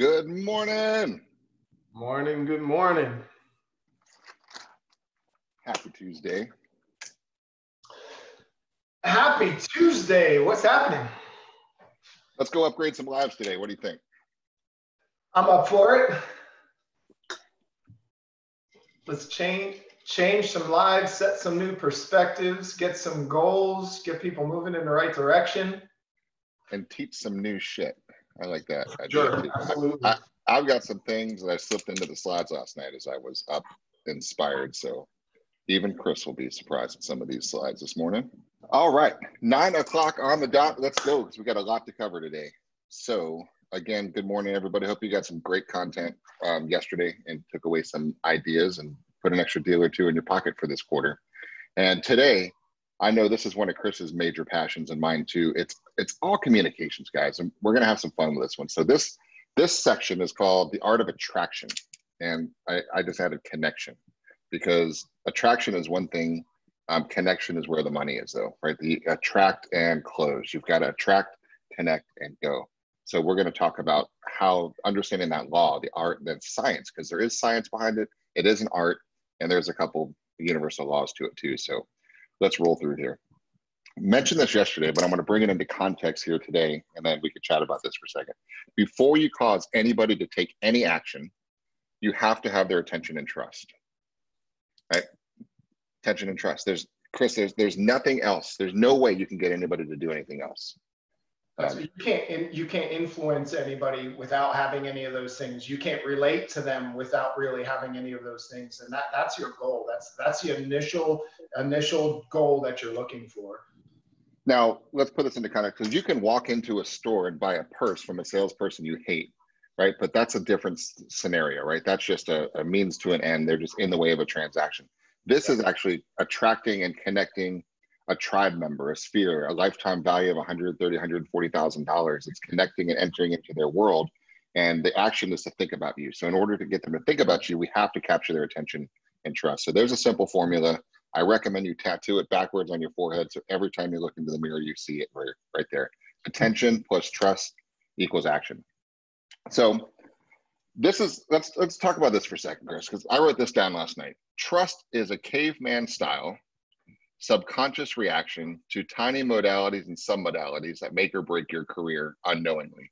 Good morning. Morning, good morning. Happy Tuesday. Happy Tuesday. What's happening? Let's go upgrade some lives today. What do you think? I'm up for it. Let's change change some lives, set some new perspectives, get some goals, get people moving in the right direction. And teach some new shit. I like that. Sure, absolutely. I, I've got some things that I slipped into the slides last night as I was up inspired. So even Chris will be surprised at some of these slides this morning. All right, nine o'clock on the dot. Let's go because we got a lot to cover today. So again, good morning, everybody. Hope you got some great content um, yesterday and took away some ideas and put an extra deal or two in your pocket for this quarter. And today, I know this is one of Chris's major passions and mine too. It's it's all communications, guys, and we're gonna have some fun with this one. So this this section is called the art of attraction, and I, I just added connection because attraction is one thing. Um, connection is where the money is, though, right? The attract and close. You've got to attract, connect, and go. So we're going to talk about how understanding that law, the art, then science, because there is science behind it. It is an art, and there's a couple universal laws to it too. So let's roll through here. Mentioned this yesterday, but I'm going to bring it into context here today, and then we could chat about this for a second. Before you cause anybody to take any action, you have to have their attention and trust. Right? Attention and trust. There's Chris. There's there's nothing else. There's no way you can get anybody to do anything else. That's, um, you can't you can't influence anybody without having any of those things. You can't relate to them without really having any of those things, and that that's your goal. That's that's the initial initial goal that you're looking for. Now let's put this into context because you can walk into a store and buy a purse from a salesperson you hate, right? But that's a different scenario, right? That's just a, a means to an end. They're just in the way of a transaction. This is actually attracting and connecting a tribe member, a sphere, a lifetime value of 130, 140,000 dollars. It's connecting and entering into their world, and the action is to think about you. So in order to get them to think about you, we have to capture their attention and trust. So there's a simple formula. I recommend you tattoo it backwards on your forehead, so every time you look into the mirror, you see it right, right there. Attention plus trust equals action. So this is let's let's talk about this for a second, Chris, because I wrote this down last night. Trust is a caveman style subconscious reaction to tiny modalities and submodalities that make or break your career unknowingly.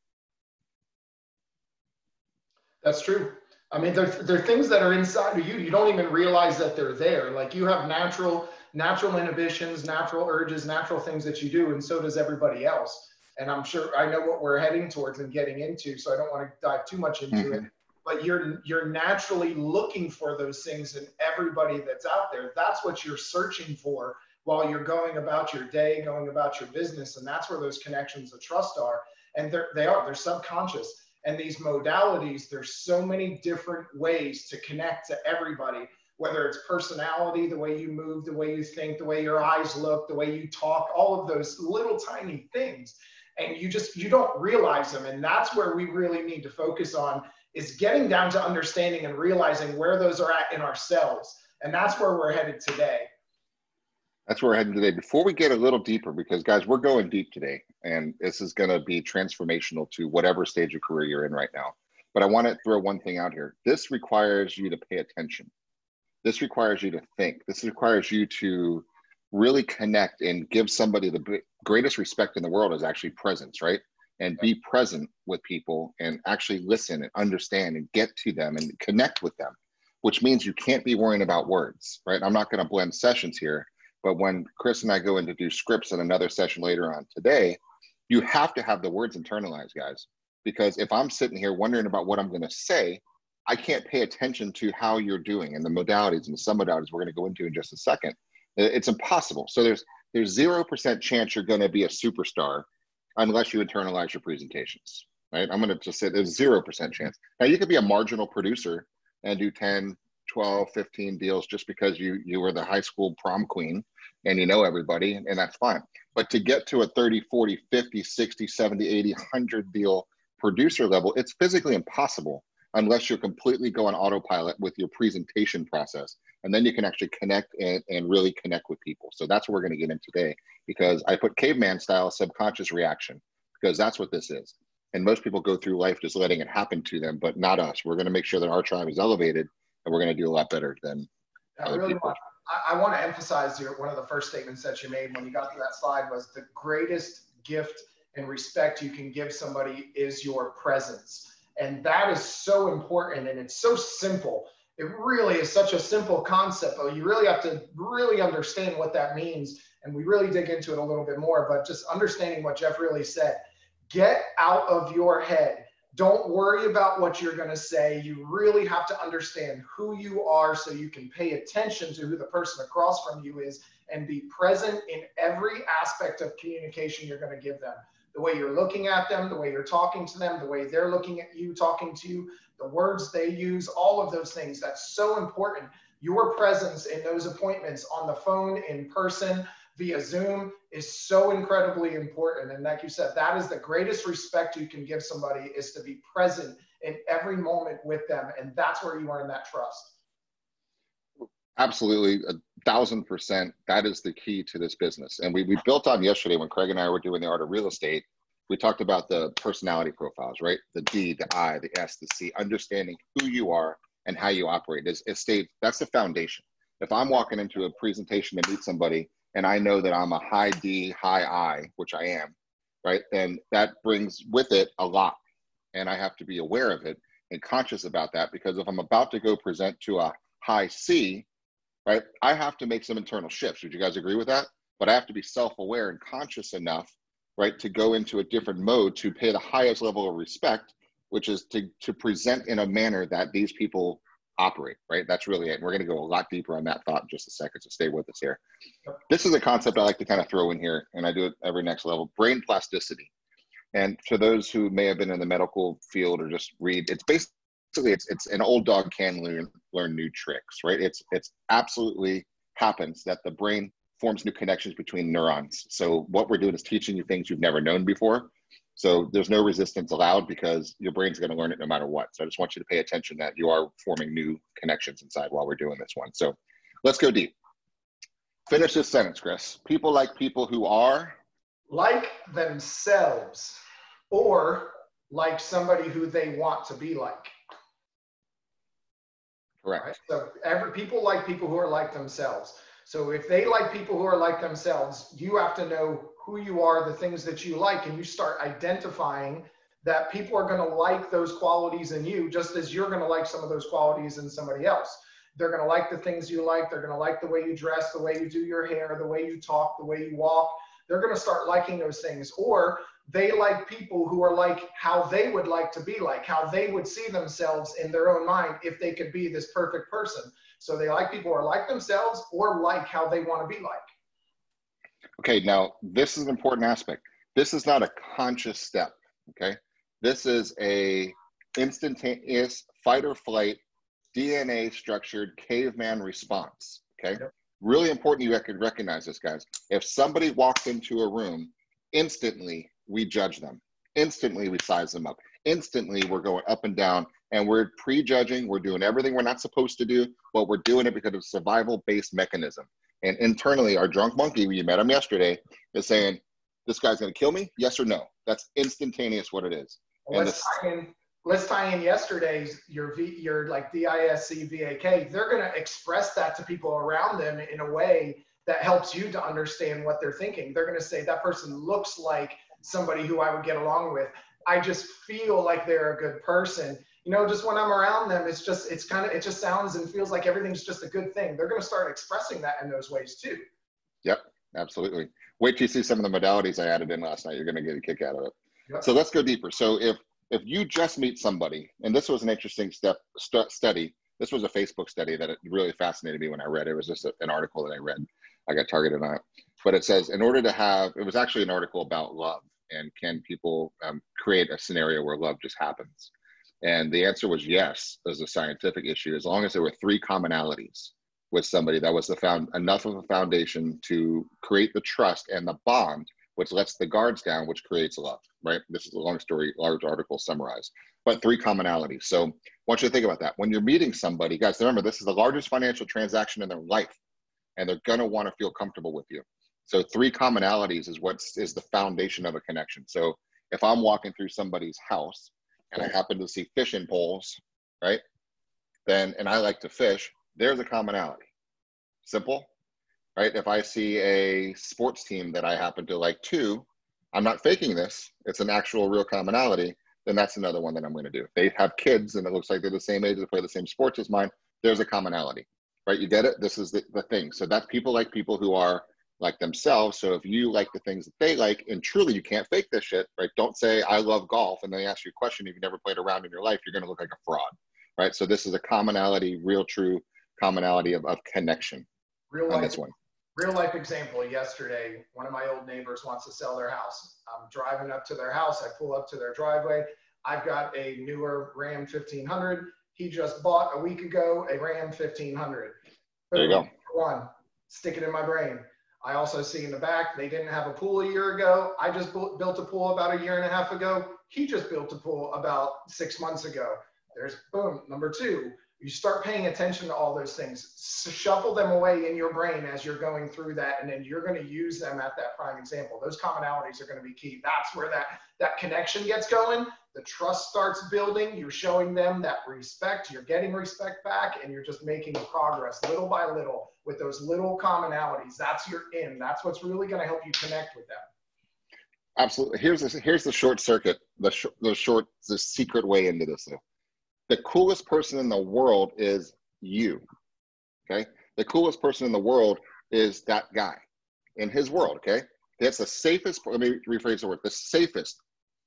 That's true. I mean, there, there are things that are inside of you. You don't even realize that they're there. Like you have natural, natural inhibitions, natural urges, natural things that you do, and so does everybody else. And I'm sure I know what we're heading towards and getting into, so I don't want to dive too much into mm-hmm. it. But you're you're naturally looking for those things in everybody that's out there. That's what you're searching for while you're going about your day, going about your business. And that's where those connections of trust are. And they're, they are, they're subconscious. And these modalities, there's so many different ways to connect to everybody, whether it's personality, the way you move, the way you think, the way your eyes look, the way you talk, all of those little tiny things. And you just, you don't realize them. And that's where we really need to focus on is getting down to understanding and realizing where those are at in ourselves. And that's where we're headed today that's where we're heading today. Before we get a little deeper, because guys, we're going deep today, and this is going to be transformational to whatever stage of career you're in right now. But I want to throw one thing out here. This requires you to pay attention. This requires you to think. This requires you to really connect and give somebody the greatest respect in the world is actually presence, right? And be present with people and actually listen and understand and get to them and connect with them, which means you can't be worrying about words, right? I'm not going to blend sessions here but when Chris and I go in to do scripts in another session later on today, you have to have the words internalized, guys. Because if I'm sitting here wondering about what I'm going to say, I can't pay attention to how you're doing and the modalities and the submodalities we're going to go into in just a second. It's impossible. So there's there's zero percent chance you're going to be a superstar unless you internalize your presentations. Right? I'm going to just say there's zero percent chance. Now you could be a marginal producer and do 10, 12, 15 deals just because you you were the high school prom queen and you know everybody and that's fine. But to get to a 30, 40, 50, 60, 70, 80, 100 deal producer level, it's physically impossible unless you're completely go on autopilot with your presentation process. And then you can actually connect and, and really connect with people. So that's what we're going to get in today because I put caveman style subconscious reaction because that's what this is. And most people go through life just letting it happen to them, but not us. We're going to make sure that our tribe is elevated and we're going to do a lot better than I really people. Want, I, I want to emphasize your, one of the first statements that you made when you got to that slide was the greatest gift and respect you can give somebody is your presence. And that is so important and it's so simple. It really is such a simple concept, but you really have to really understand what that means. And we really dig into it a little bit more, but just understanding what Jeff really said. Get out of your head. Don't worry about what you're going to say. You really have to understand who you are so you can pay attention to who the person across from you is and be present in every aspect of communication you're going to give them the way you're looking at them, the way you're talking to them, the way they're looking at you, talking to you, the words they use, all of those things. That's so important. Your presence in those appointments on the phone, in person, via Zoom is so incredibly important. And like you said, that is the greatest respect you can give somebody is to be present in every moment with them. And that's where you earn that trust. Absolutely, a thousand percent. That is the key to this business. And we, we built on yesterday when Craig and I were doing the art of real estate. We talked about the personality profiles, right? The D, the I, the S, the C, understanding who you are and how you operate. Is it state that's the foundation. If I'm walking into a presentation to meet somebody and I know that I'm a high D, high I, which I am, right? Then that brings with it a lot. And I have to be aware of it and conscious about that because if I'm about to go present to a high C, right? I have to make some internal shifts. Would you guys agree with that? But I have to be self-aware and conscious enough, right, to go into a different mode to pay the highest level of respect, which is to to present in a manner that these people operate, right? That's really it. And we're going to go a lot deeper on that thought in just a second, so stay with us here. This is a concept I like to kind of throw in here, and I do it every next level brain plasticity. And for those who may have been in the medical field or just read, it's basically it's it's an old dog can learn learn new tricks, right? It's it's absolutely happens that the brain forms new connections between neurons. So what we're doing is teaching you things you've never known before. So there's no resistance allowed because your brain's going to learn it no matter what. So I just want you to pay attention that you are forming new connections inside while we're doing this one. So let's go deep. Finish this sentence, Chris. People like people who are like themselves or like somebody who they want to be like. Correct. Right? So every people like people who are like themselves. So if they like people who are like themselves, you have to know who you are, the things that you like, and you start identifying that people are going to like those qualities in you just as you're going to like some of those qualities in somebody else. They're going to like the things you like. They're going to like the way you dress, the way you do your hair, the way you talk, the way you walk. They're going to start liking those things. Or they like people who are like how they would like to be like, how they would see themselves in their own mind if they could be this perfect person. So they like people who are like themselves or like how they want to be like. Okay, now this is an important aspect. This is not a conscious step. Okay, this is a instantaneous fight or flight DNA structured caveman response. Okay, yep. really important you could recognize this, guys. If somebody walks into a room, instantly we judge them. Instantly, we size them up. Instantly, we're going up and down and we're prejudging. We're doing everything we're not supposed to do, but we're doing it because of survival based mechanism. And internally, our drunk monkey, we met him yesterday, is saying, This guy's going to kill me? Yes or no? That's instantaneous what it is. Well, let's, tie in, let's tie in yesterday's, your, v, your like DISC VAK. They're going to express that to people around them in a way that helps you to understand what they're thinking. They're going to say, That person looks like somebody who I would get along with. I just feel like they're a good person. You know, just when I'm around them, it's just, it's kind of, it just sounds and feels like everything's just a good thing. They're going to start expressing that in those ways too. Yep, absolutely. Wait till you see some of the modalities I added in last night. You're going to get a kick out of it. Yep. So let's go deeper. So if, if you just meet somebody, and this was an interesting step st- study, this was a Facebook study that really fascinated me when I read it. It was just a, an article that I read. I got targeted on it. But it says, in order to have, it was actually an article about love and can people um, create a scenario where love just happens? And the answer was yes, as a scientific issue, as long as there were three commonalities with somebody that was the found enough of a foundation to create the trust and the bond, which lets the guards down, which creates love, right? This is a long story, large article summarized, but three commonalities. So I want you to think about that. When you're meeting somebody, guys, remember this is the largest financial transaction in their life, and they're gonna want to feel comfortable with you. So three commonalities is what is the foundation of a connection. So if I'm walking through somebody's house and I happen to see fishing poles, right? Then, and I like to fish, there's a commonality. Simple, right? If I see a sports team that I happen to like too, I'm not faking this. It's an actual real commonality. Then that's another one that I'm going to do. If they have kids and it looks like they're the same age, they play the same sports as mine. There's a commonality, right? You get it. This is the, the thing. So that's people like people who are like themselves. So if you like the things that they like, and truly you can't fake this shit, right? Don't say I love golf and they ask you a question. If you've never played around in your life, you're going to look like a fraud, right? So this is a commonality, real, true commonality of, of connection real on life, one. real life example. Yesterday, one of my old neighbors wants to sell their house. I'm driving up to their house. I pull up to their driveway. I've got a newer Ram 1500. He just bought a week ago a Ram 1500. There you go. One, stick it in my brain. I also see in the back, they didn't have a pool a year ago. I just built a pool about a year and a half ago. He just built a pool about six months ago. There's boom. Number two, you start paying attention to all those things, S- shuffle them away in your brain as you're going through that, and then you're going to use them at that prime example. Those commonalities are going to be key. That's where that that connection gets going. The trust starts building. You're showing them that respect. You're getting respect back, and you're just making progress little by little with those little commonalities. That's your in. That's what's really going to help you connect with them. Absolutely. Here's the, here's the short circuit, the, sh- the short, the secret way into this though. The coolest person in the world is you. Okay. The coolest person in the world is that guy in his world. Okay. That's the safest, let me rephrase the word, the safest,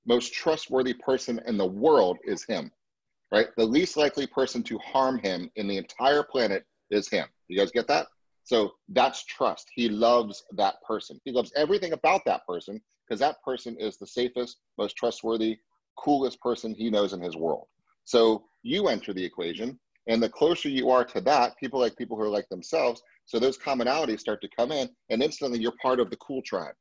most trustworthy person in the world is him, right? The least likely person to harm him in the entire planet is him. You guys get that? So that's trust. He loves that person. He loves everything about that person because that person is the safest, most trustworthy, coolest person he knows in his world. So you enter the equation, and the closer you are to that, people like people who are like themselves. So those commonalities start to come in, and instantly you're part of the cool tribe,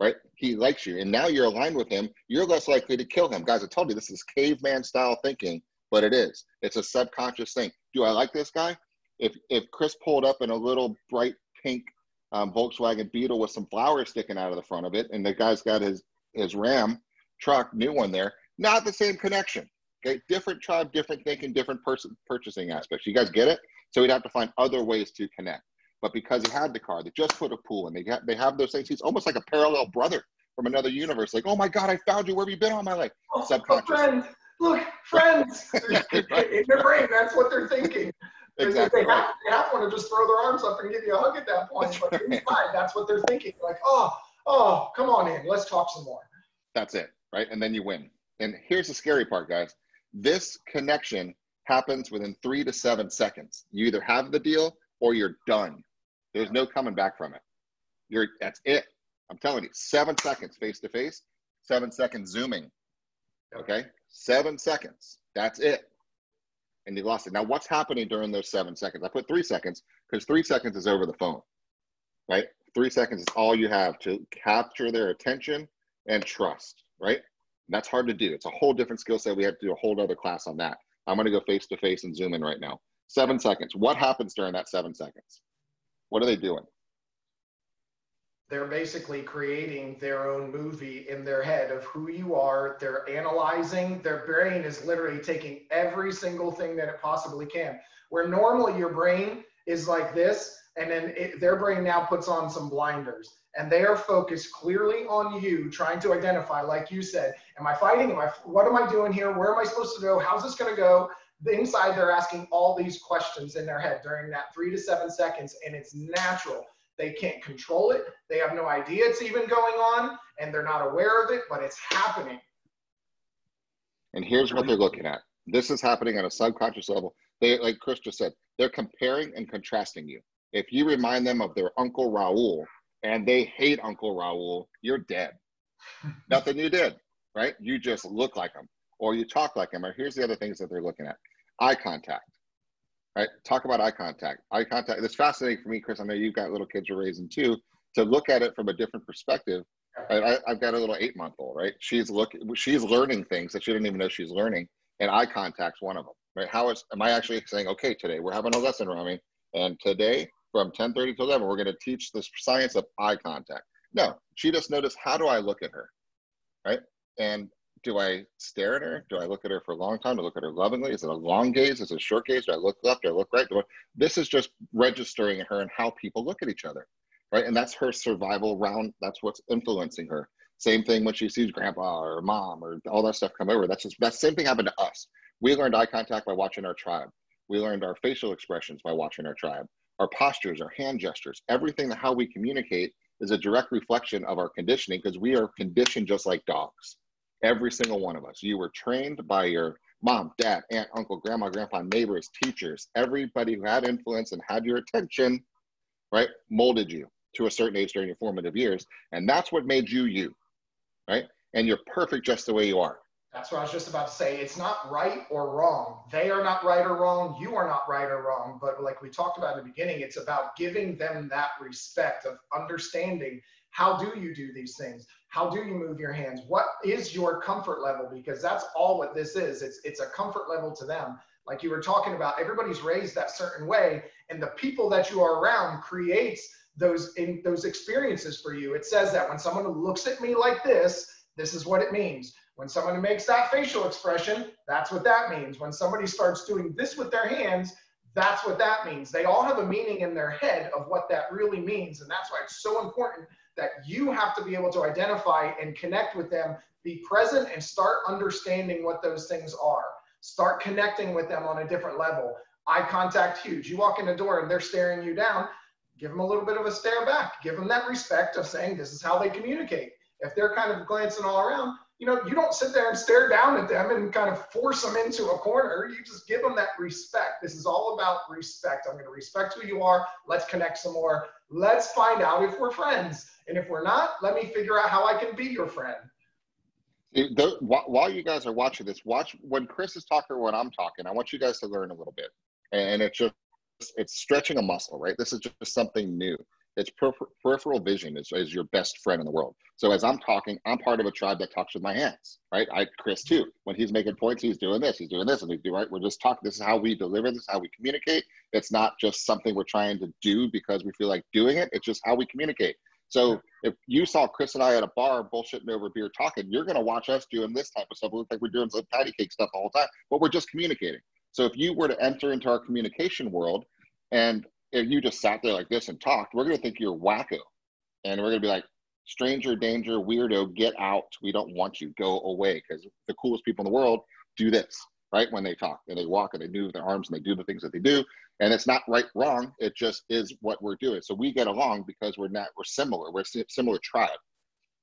right? He likes you, and now you're aligned with him. You're less likely to kill him, guys. I told you this is caveman style thinking, but it is. It's a subconscious thing. Do I like this guy? If if Chris pulled up in a little bright pink um, Volkswagen Beetle with some flowers sticking out of the front of it, and the guy's got his his Ram truck, new one there, not the same connection. Okay, different tribe, different thinking, different person purchasing aspects. You guys get it? So we'd have to find other ways to connect. But because he had the car, they just put a pool, and they got they have those things. He's almost like a parallel brother from another universe. Like, oh my God, I found you. Where have you been all my life? Oh, Subconscious. friend. Look, friends. in their brain, that's what they're thinking. Exactly. They have, they have to just throw their arms up and give you a hug at that point. But inside, that's what they're thinking. Like, oh, oh, come on in. Let's talk some more. That's it, right? And then you win. And here's the scary part, guys. This connection happens within three to seven seconds. You either have the deal or you're done. There's no coming back from it. You're that's it. I'm telling you, seven seconds face to face, seven seconds zooming. Okay, seven seconds. That's it. And you lost it. Now, what's happening during those seven seconds? I put three seconds because three seconds is over the phone, right? Three seconds is all you have to capture their attention and trust, right? And that's hard to do. It's a whole different skill set. We have to do a whole other class on that. I'm going to go face to face and zoom in right now. Seven seconds. What happens during that seven seconds? What are they doing? They're basically creating their own movie in their head of who you are. They're analyzing. Their brain is literally taking every single thing that it possibly can. Where normally your brain is like this, and then it, their brain now puts on some blinders and they are focused clearly on you trying to identify like you said am i fighting am i what am i doing here where am i supposed to go how's this going to go inside they're asking all these questions in their head during that three to seven seconds and it's natural they can't control it they have no idea it's even going on and they're not aware of it but it's happening And here's what they're looking at. This is happening on a subconscious level. They, like Chris just said, they're comparing and contrasting you. If you remind them of their Uncle Raul and they hate Uncle Raul, you're dead. Nothing you did, right? You just look like him or you talk like him. Or here's the other things that they're looking at eye contact, right? Talk about eye contact. Eye contact. It's fascinating for me, Chris. I know you've got little kids you're raising too, to look at it from a different perspective. Right? I, I've got a little eight month old, right? She's looking, she's learning things that she didn't even know she's learning, and eye contact's one of them, right? How is, am I actually saying, okay, today we're having a lesson, Rami, and today from 10:30 to 11, we're going to teach the science of eye contact. No, she just noticed, how do I look at her, right? And do I stare at her? Do I look at her for a long time? Do I look at her lovingly? Is it a long gaze? Is it a short gaze? Do I look left? Do I look right? I, this is just registering her and how people look at each other, right? And that's her survival round. That's what's influencing her. Same thing when she sees grandpa or mom or all that stuff come over. That's just that same thing happened to us. We learned eye contact by watching our tribe. We learned our facial expressions by watching our tribe. Our postures, our hand gestures, everything that how we communicate is a direct reflection of our conditioning because we are conditioned just like dogs Every single one of us. You were trained by your mom, dad, aunt, uncle, grandma, grandpa, neighbors, teachers, everybody who had influence and had your attention, right, molded you to a certain age during your formative years. And that's what made you you, right? And you're perfect just the way you are. That's what I was just about to say. It's not right or wrong. They are not right or wrong. You are not right or wrong. But like we talked about in the beginning, it's about giving them that respect of understanding how do you do these things? How do you move your hands? What is your comfort level? Because that's all what this is. It's it's a comfort level to them. Like you were talking about, everybody's raised that certain way, and the people that you are around creates those in those experiences for you. It says that when someone looks at me like this, this is what it means. When someone makes that facial expression, that's what that means. When somebody starts doing this with their hands, that's what that means. They all have a meaning in their head of what that really means. And that's why it's so important that you have to be able to identify and connect with them, be present, and start understanding what those things are. Start connecting with them on a different level. Eye contact, huge. You walk in the door and they're staring you down, give them a little bit of a stare back. Give them that respect of saying this is how they communicate. If they're kind of glancing all around, you know, you don't sit there and stare down at them and kind of force them into a corner. You just give them that respect. This is all about respect. I'm going to respect who you are. Let's connect some more. Let's find out if we're friends. And if we're not, let me figure out how I can be your friend. While you guys are watching this, watch when Chris is talking or when I'm talking. I want you guys to learn a little bit, and it's just it's stretching a muscle, right? This is just something new it's peripheral vision is, is your best friend in the world. So as I'm talking, I'm part of a tribe that talks with my hands, right? I Chris too. When he's making points, he's doing this, he's doing this, and we do right. We're just talking. This is how we deliver. This is how we communicate. It's not just something we're trying to do because we feel like doing it. It's just how we communicate. So if you saw Chris and I at a bar bullshitting over beer talking, you're gonna watch us doing this type of stuff. It looks like we're doing some patty cake stuff all the whole time, but we're just communicating. So if you were to enter into our communication world and if you just sat there like this and talked, we're going to think you're wacko. And we're going to be like, stranger danger, weirdo, get out. We don't want you. Go away. Because the coolest people in the world do this, right? When they talk and they walk and they move their arms and they do the things that they do. And it's not right, wrong. It just is what we're doing. So we get along because we're not, we're similar. We're a similar tribe.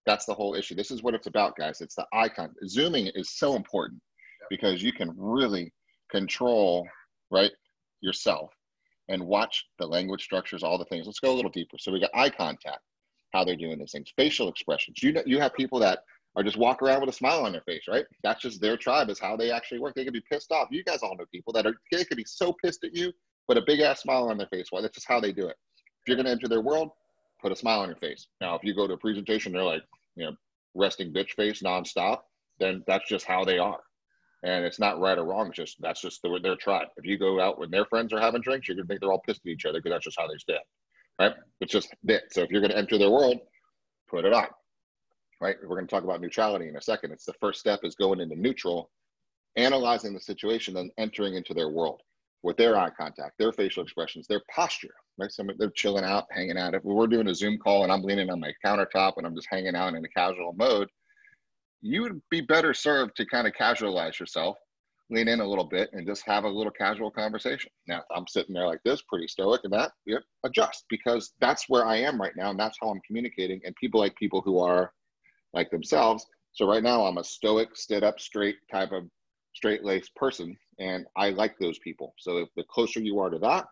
That's the whole issue. This is what it's about, guys. It's the icon. Zooming is so important because you can really control, right, yourself and watch the language structures, all the things. Let's go a little deeper. So we got eye contact, how they're doing these things, facial expressions. You know, you have people that are just walk around with a smile on their face, right? That's just their tribe is how they actually work. They could be pissed off. You guys all know people that are they could be so pissed at you, but a big ass smile on their face. Well, that's just how they do it. If you're gonna enter their world, put a smile on your face. Now, if you go to a presentation, they're like, you know, resting bitch face nonstop, then that's just how they are and it's not right or wrong. It's just that's just the, their tribe. If you go out when their friends are having drinks, you're gonna think they're all pissed at each other because that's just how they stand, right? It's just it. So if you're gonna enter their world, put it on, right? We're gonna talk about neutrality in a second. It's the first step is going into neutral, analyzing the situation, then entering into their world with their eye contact, their facial expressions, their posture. Right? Some they're chilling out, hanging out. If we're doing a Zoom call and I'm leaning on my countertop and I'm just hanging out in a casual mode you would be better served to kind of casualize yourself, lean in a little bit, and just have a little casual conversation. Now, I'm sitting there like this, pretty stoic, and that yep, adjust because that's where I am right now, and that's how I'm communicating. And people like people who are like themselves. So right now, I'm a stoic, stood up straight type of straight laced person, and I like those people. So if the closer you are to that,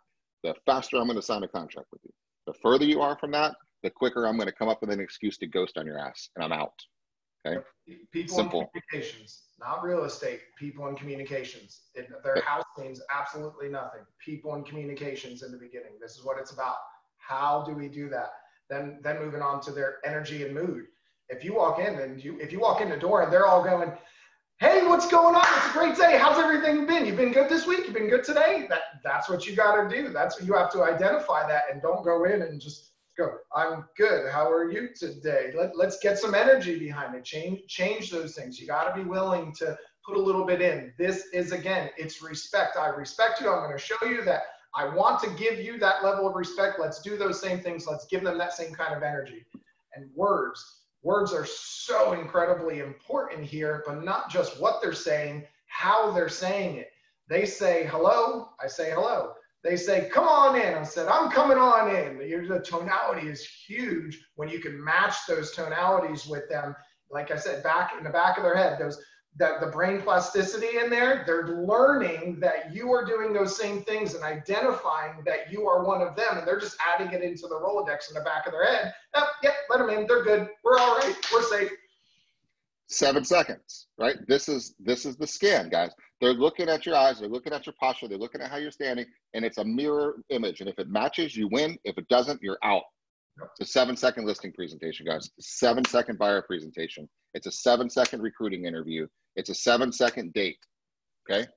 the faster I'm going to sign a contract with you. The further you are from that, the quicker I'm going to come up with an excuse to ghost on your ass, and I'm out. Okay. People Simple. and communications, not real estate. People in communications. It, their house means absolutely nothing. People in communications in the beginning. This is what it's about. How do we do that? Then, then moving on to their energy and mood. If you walk in and you, if you walk in the door and they're all going, "Hey, what's going on? It's a great day. How's everything been? You've been good this week. You've been good today." That, that's what you got to do. That's what you have to identify that and don't go in and just Go, I'm good. How are you today? Let, let's get some energy behind it. Change, change those things. You got to be willing to put a little bit in. This is again, it's respect. I respect you. I'm going to show you that I want to give you that level of respect. Let's do those same things. Let's give them that same kind of energy. And words, words are so incredibly important here, but not just what they're saying, how they're saying it. They say hello, I say hello. They say, come on in. I said, I'm coming on in. The tonality is huge when you can match those tonalities with them. Like I said, back in the back of their head, those that the brain plasticity in there, they're learning that you are doing those same things and identifying that you are one of them. And they're just adding it into the Rolodex in the back of their head. Oh, yep, let them in. They're good. We're all right. We're safe. Seven seconds, right? This is this is the scan, guys. They're looking at your eyes, they're looking at your posture, they're looking at how you're standing, and it's a mirror image. And if it matches, you win. If it doesn't, you're out. It's a seven second listing presentation, guys. Seven second buyer presentation. It's a seven second recruiting interview. It's a seven second date. Okay.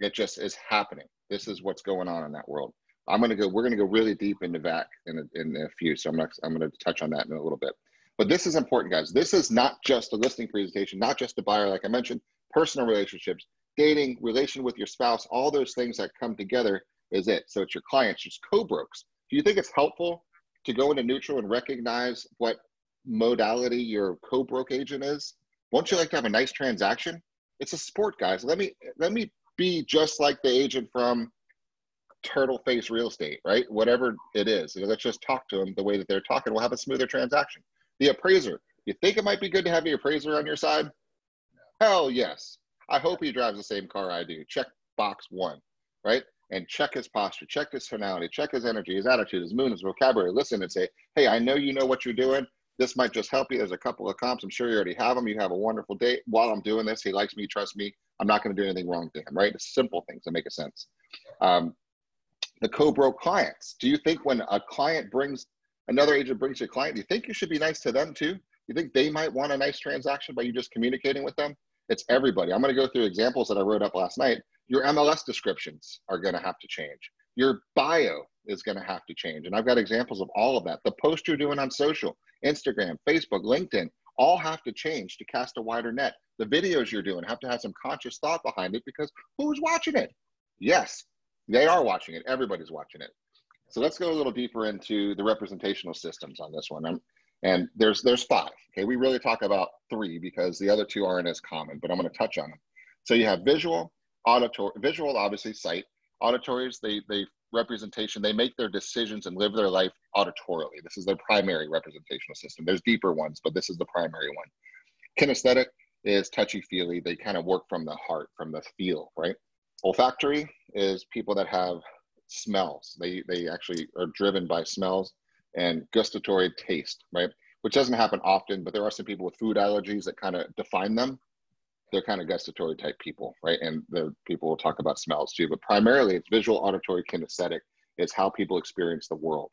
It just is happening. This is what's going on in that world. I'm to go, we're to go really deep into VAK in a, in a few. So I'm not, I'm to touch on that in a little bit. But this is important, guys. This is not just a listing presentation, not just a buyer, like I mentioned, personal relationships, dating, relation with your spouse, all those things that come together is it. So it's your clients, it's co-brokes. Do you think it's helpful to go into neutral and recognize what modality your co-broke agent is? Won't you like to have a nice transaction? It's a sport, guys. Let me let me be just like the agent from Turtle Face Real Estate, right? Whatever it is. Let's just talk to them the way that they're talking. We'll have a smoother transaction. The appraiser. You think it might be good to have the appraiser on your side? Hell yes. I hope he drives the same car I do. Check box one, right? And check his posture, check his tonality, check his energy, his attitude, his mood, his vocabulary. Listen and say, hey, I know you know what you're doing. This might just help you. There's a couple of comps. I'm sure you already have them. You have a wonderful day. While I'm doing this, he likes me, trust me. I'm not going to do anything wrong to him, right? It's simple things that make a sense. Um, the co-broke clients. Do you think when a client brings another agent brings you a client, you think you should be nice to them too? You think they might want a nice transaction by you just communicating with them? It's everybody. I'm going to go through examples that I wrote up last night. Your MLS descriptions are going to have to change. Your bio is going to have to change. And I've got examples of all of that. The post you're doing on social, Instagram, Facebook, LinkedIn, all have to change to cast a wider net. The videos you're doing have to have some conscious thought behind it because who's watching it? Yes, they are watching it. Everybody's watching it. So let's go a little deeper into the representational systems on this one. I'm, and there's there's five. Okay, we really talk about three because the other two aren't as common, but I'm going to touch on them. So you have visual, auditory, visual, obviously sight. Auditories, they they representation. They make their decisions and live their life auditorily. This is their primary representational system. There's deeper ones, but this is the primary one. Kinesthetic is touchy feely. They kind of work from the heart, from the feel, right? Olfactory is people that have smells. They they actually are driven by smells and gustatory taste, right? Which doesn't happen often, but there are some people with food allergies that kind of define them. They're kind of gustatory type people, right? And the people will talk about smells too, but primarily it's visual, auditory, kinesthetic is how people experience the world.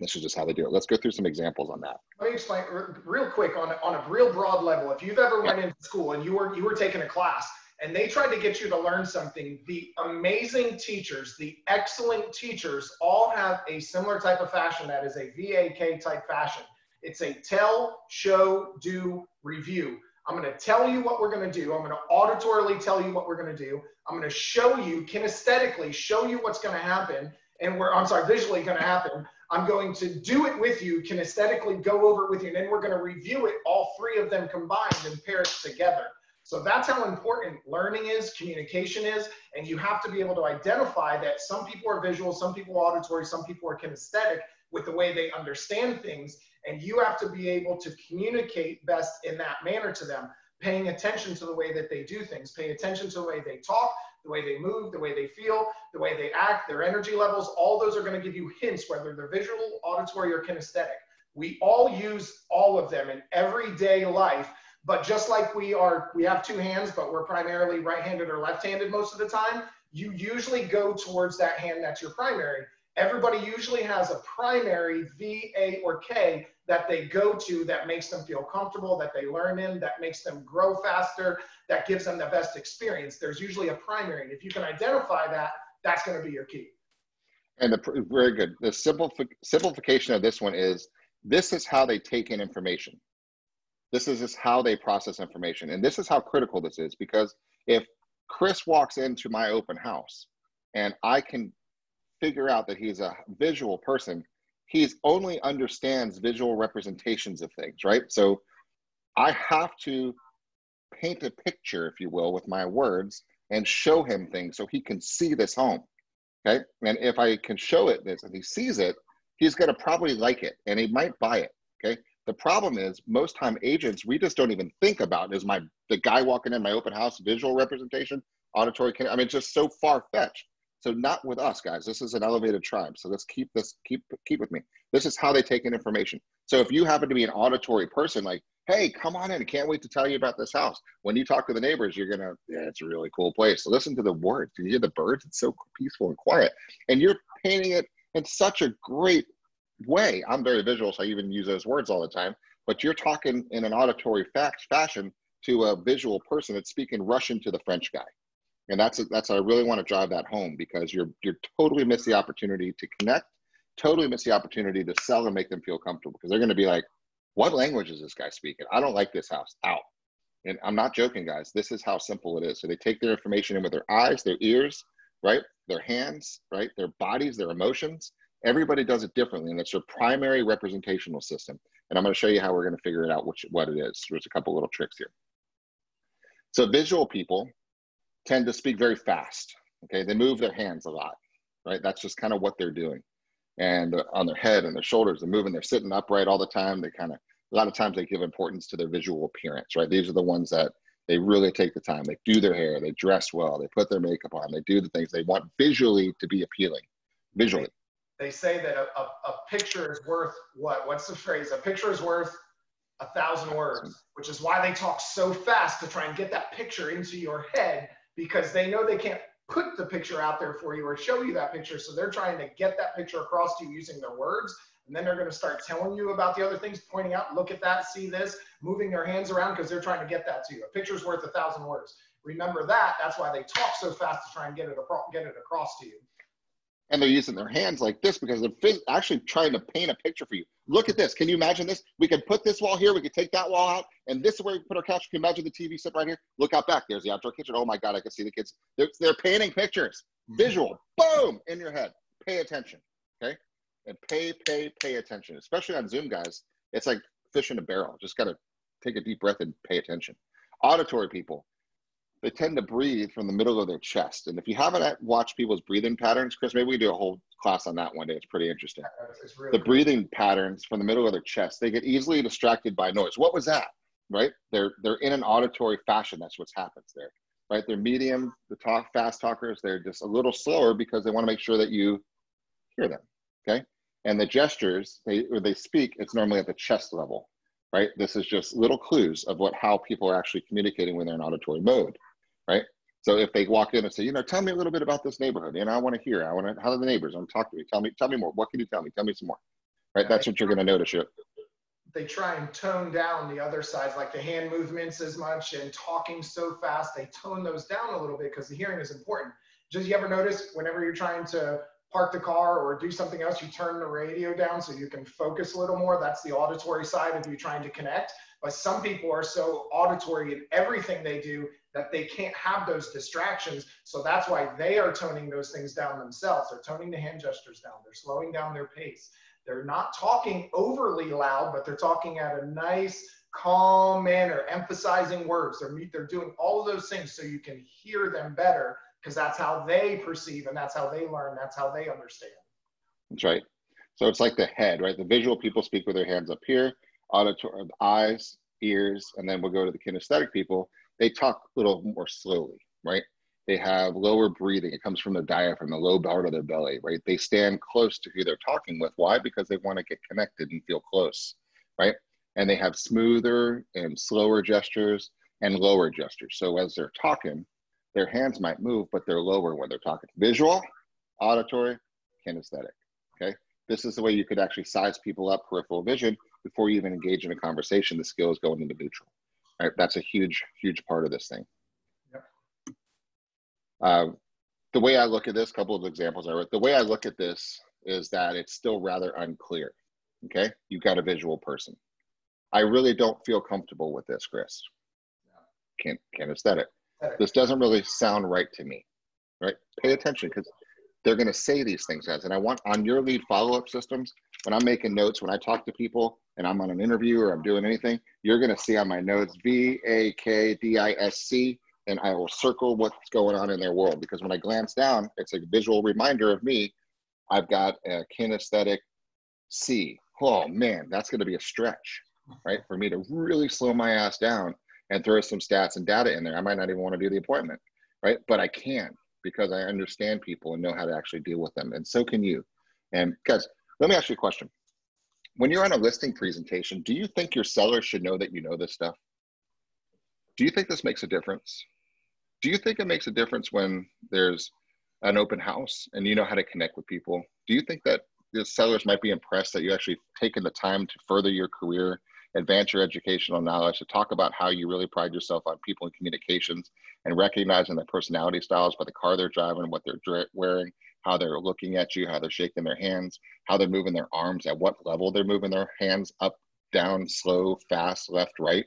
This is just how they do it. Let's go through some examples on that. Let me explain real quick on, on a real broad level. If you've ever went into school and you were you were taking a class and they tried to get you to learn something. The amazing teachers, the excellent teachers, all have a similar type of fashion that is a VAK type fashion. It's a tell, show, do, review. I'm going to tell you what we're going to do. I'm going to auditorily tell you what we're going to do. I'm going to show you kinesthetically, show you what's going to happen. And we're, I'm sorry, visually going to happen. I'm going to do it with you, kinesthetically go over it with you. And then we're going to review it, all three of them combined and pair it together. So that's how important learning is, communication is, and you have to be able to identify that some people are visual, some people are auditory, some people are kinesthetic with the way they understand things, and you have to be able to communicate best in that manner to them, paying attention to the way that they do things, pay attention to the way they talk, the way they move, the way they feel, the way they act, their energy levels, all those are going to give you hints whether they're visual, auditory, or kinesthetic. We all use all of them in everyday life but just like we are, we have two hands, but we're primarily right-handed or left-handed most of the time, you usually go towards that hand that's your primary. Everybody usually has a primary V, A, or K that they go to that makes them feel comfortable, that they learn in, that makes them grow faster, that gives them the best experience. There's usually a primary. And if you can identify that, that's going to be your key. And the very good. The simplification of this one is this is how they take in information. This is just how they process information. And this is how critical this is because if Chris walks into my open house and I can figure out that he's a visual person, he's only understands visual representations of things, right? So I have to paint a picture, if you will, with my words and show him things so he can see this home. Okay. And if I can show it this and he sees it, he's going to probably like it and he might buy it. Okay. The problem is most time agents, we just don't even think about is my the guy walking in my open house visual representation, auditory. I mean, just so far fetched. So not with us, guys. This is an elevated tribe. So let's keep this, keep keep with me. This is how they take in information. So if you happen to be an auditory person, like, hey, come on in. I can't wait to tell you about this house. When you talk to the neighbors, you're gonna, yeah, it's a really cool place. So listen to the words. You hear the birds? It's so peaceful and quiet. And you're painting it in such a great way. I'm very visual, so I even use those words all the time. But you're talking in an auditory fact fashion to a visual person that's speaking Russian to the French guy and that's that's I really want to drive that home because you're you're totally miss the opportunity to connect, totally miss the opportunity to sell and make them feel comfortable because they're going to be like, what language is this guy speaking? I don't like this house. Out. And I'm not joking, guys. This is how simple it is. So they take their information in with their eyes, their ears, right, their hands, right, their bodies, their emotions. Everybody does it differently, and it's their primary representational system. And I'm going to show you how we're going to figure it out, which what it is. There's a couple little tricks here. So visual people tend to speak very fast. Okay, they move their hands a lot, right? That's just kind of what they're doing. And on their head and their shoulders, they're moving. They're sitting upright all the time. They kind of a lot of times they give importance to their visual appearance, right? These are the ones that they really take the time. They do their hair, they dress well, they put their makeup on, they do the things they want visually to be appealing. Visually. They say that a, a, a picture is worth what? What's the phrase? A picture is worth a thousand words, which is why they talk so fast to try and get that picture into your head because they know they can't put the picture out there for you or show you that picture. So they're trying to get that picture across to you using their words. And then they're going to start telling you about the other things, pointing out, look at that, see this, moving their hands around because they're trying to get that to you. A picture's worth a thousand words. Remember that. That's why they talk so fast to try and get it, get it across to you and they're using their hands like this because they're actually trying to paint a picture for you. Look at this. Can you imagine this? We could put this wall here. We could take that wall out, and this is where we put our couch. Can you imagine the TV set right here? Look out back. There's the outdoor kitchen. Oh my God, I can see the kids. They're, they're painting pictures. Mm-hmm. Visual. Boom in your head. Pay attention. Okay, and pay, pay, pay attention. Especially on Zoom, guys. It's like fish in a barrel. Just gotta take a deep breath and pay attention. Auditory people they tend to breathe from the middle of their chest. And if you haven't uh, watched people's breathing patterns, Chris, maybe we do a whole class on that one day. It's pretty interesting. It's really the cool. breathing patterns from the middle of their chest, they get easily distracted by noise. What was that? Right? They're they're in an auditory fashion. That's what happens there. Right? They're medium, the talk fast talkers, they're just a little slower because they want to make sure that you hear them. Okay. And the gestures, they or they speak, it's normally at the chest level. Right? This is just little clues of what how people are actually communicating when they're in auditory mode right? So if they walk in and say, you know, tell me a little bit about this neighborhood, you know, I want to hear, I want to, how are the neighbors? I want to talk to me. Tell me, tell me more. What can you tell me? Tell me some more, right? That's what you're going to notice. They try and tone down the other sides, like the hand movements as much and talking so fast. They tone those down a little bit because the hearing is important. Just you ever notice whenever you're trying to park the car or do something else, you turn the radio down so you can focus a little more. That's the auditory side of you trying to connect. But some people are so auditory in everything they do that they can't have those distractions. So that's why they are toning those things down themselves. They're toning the hand gestures down, they're slowing down their pace. They're not talking overly loud, but they're talking at a nice, calm manner, emphasizing words. They're, they're doing all of those things so you can hear them better because that's how they perceive and that's how they learn, that's how they understand. That's right. So it's like the head, right? The visual people speak with their hands up here, auditory eyes, ears, and then we'll go to the kinesthetic people they talk a little more slowly, right? They have lower breathing. It comes from the diaphragm, the low part of their belly, right? They stand close to who they're talking with. Why? Because they want to get connected and feel close, right? And they have smoother and slower gestures and lower gestures. So as they're talking, their hands might move, but they're lower when they're talking. Visual, auditory, kinesthetic. Okay. This is the way you could actually size people up peripheral vision before you even engage in a conversation. The skill is going into neutral. That's a huge, huge part of this thing. Yep. Uh, the way I look at this, couple of examples I wrote. The way I look at this is that it's still rather unclear. Okay, you've got a visual person. I really don't feel comfortable with this, Chris. Can't can't aesthetic. This doesn't really sound right to me. Right? Pay attention because they're going to say these things guys and i want on your lead follow-up systems when i'm making notes when i talk to people and i'm on an interview or i'm doing anything you're going to see on my notes v-a-k-d-i-s-c and i will circle what's going on in their world. Because when i glance down it's a visual reminder of me. I've got a kinesthetic c. Oh man that's going to be a stretch right? For me to really slow my ass down and throw some stats and data in there. I might not even want to do the appointment right? But i can because I understand people and know how to actually deal with them. And so can you. And guys, let me ask you a question. When you're on a listing presentation, do you think your seller should know that you know this stuff? Do you think this makes a difference? Do you think it makes a difference when there's an open house and you know how to connect with people? Do you think that the sellers might be impressed that you actually taken the time to further your career advance your educational knowledge, to talk about how you really pride yourself on people and communications and recognizing their personality styles by the car they're driving, what they're wearing, how they're looking at you, how they're shaking their hands, how they're moving their arms, at what level they're moving their hands up, down, slow, fast, left, right,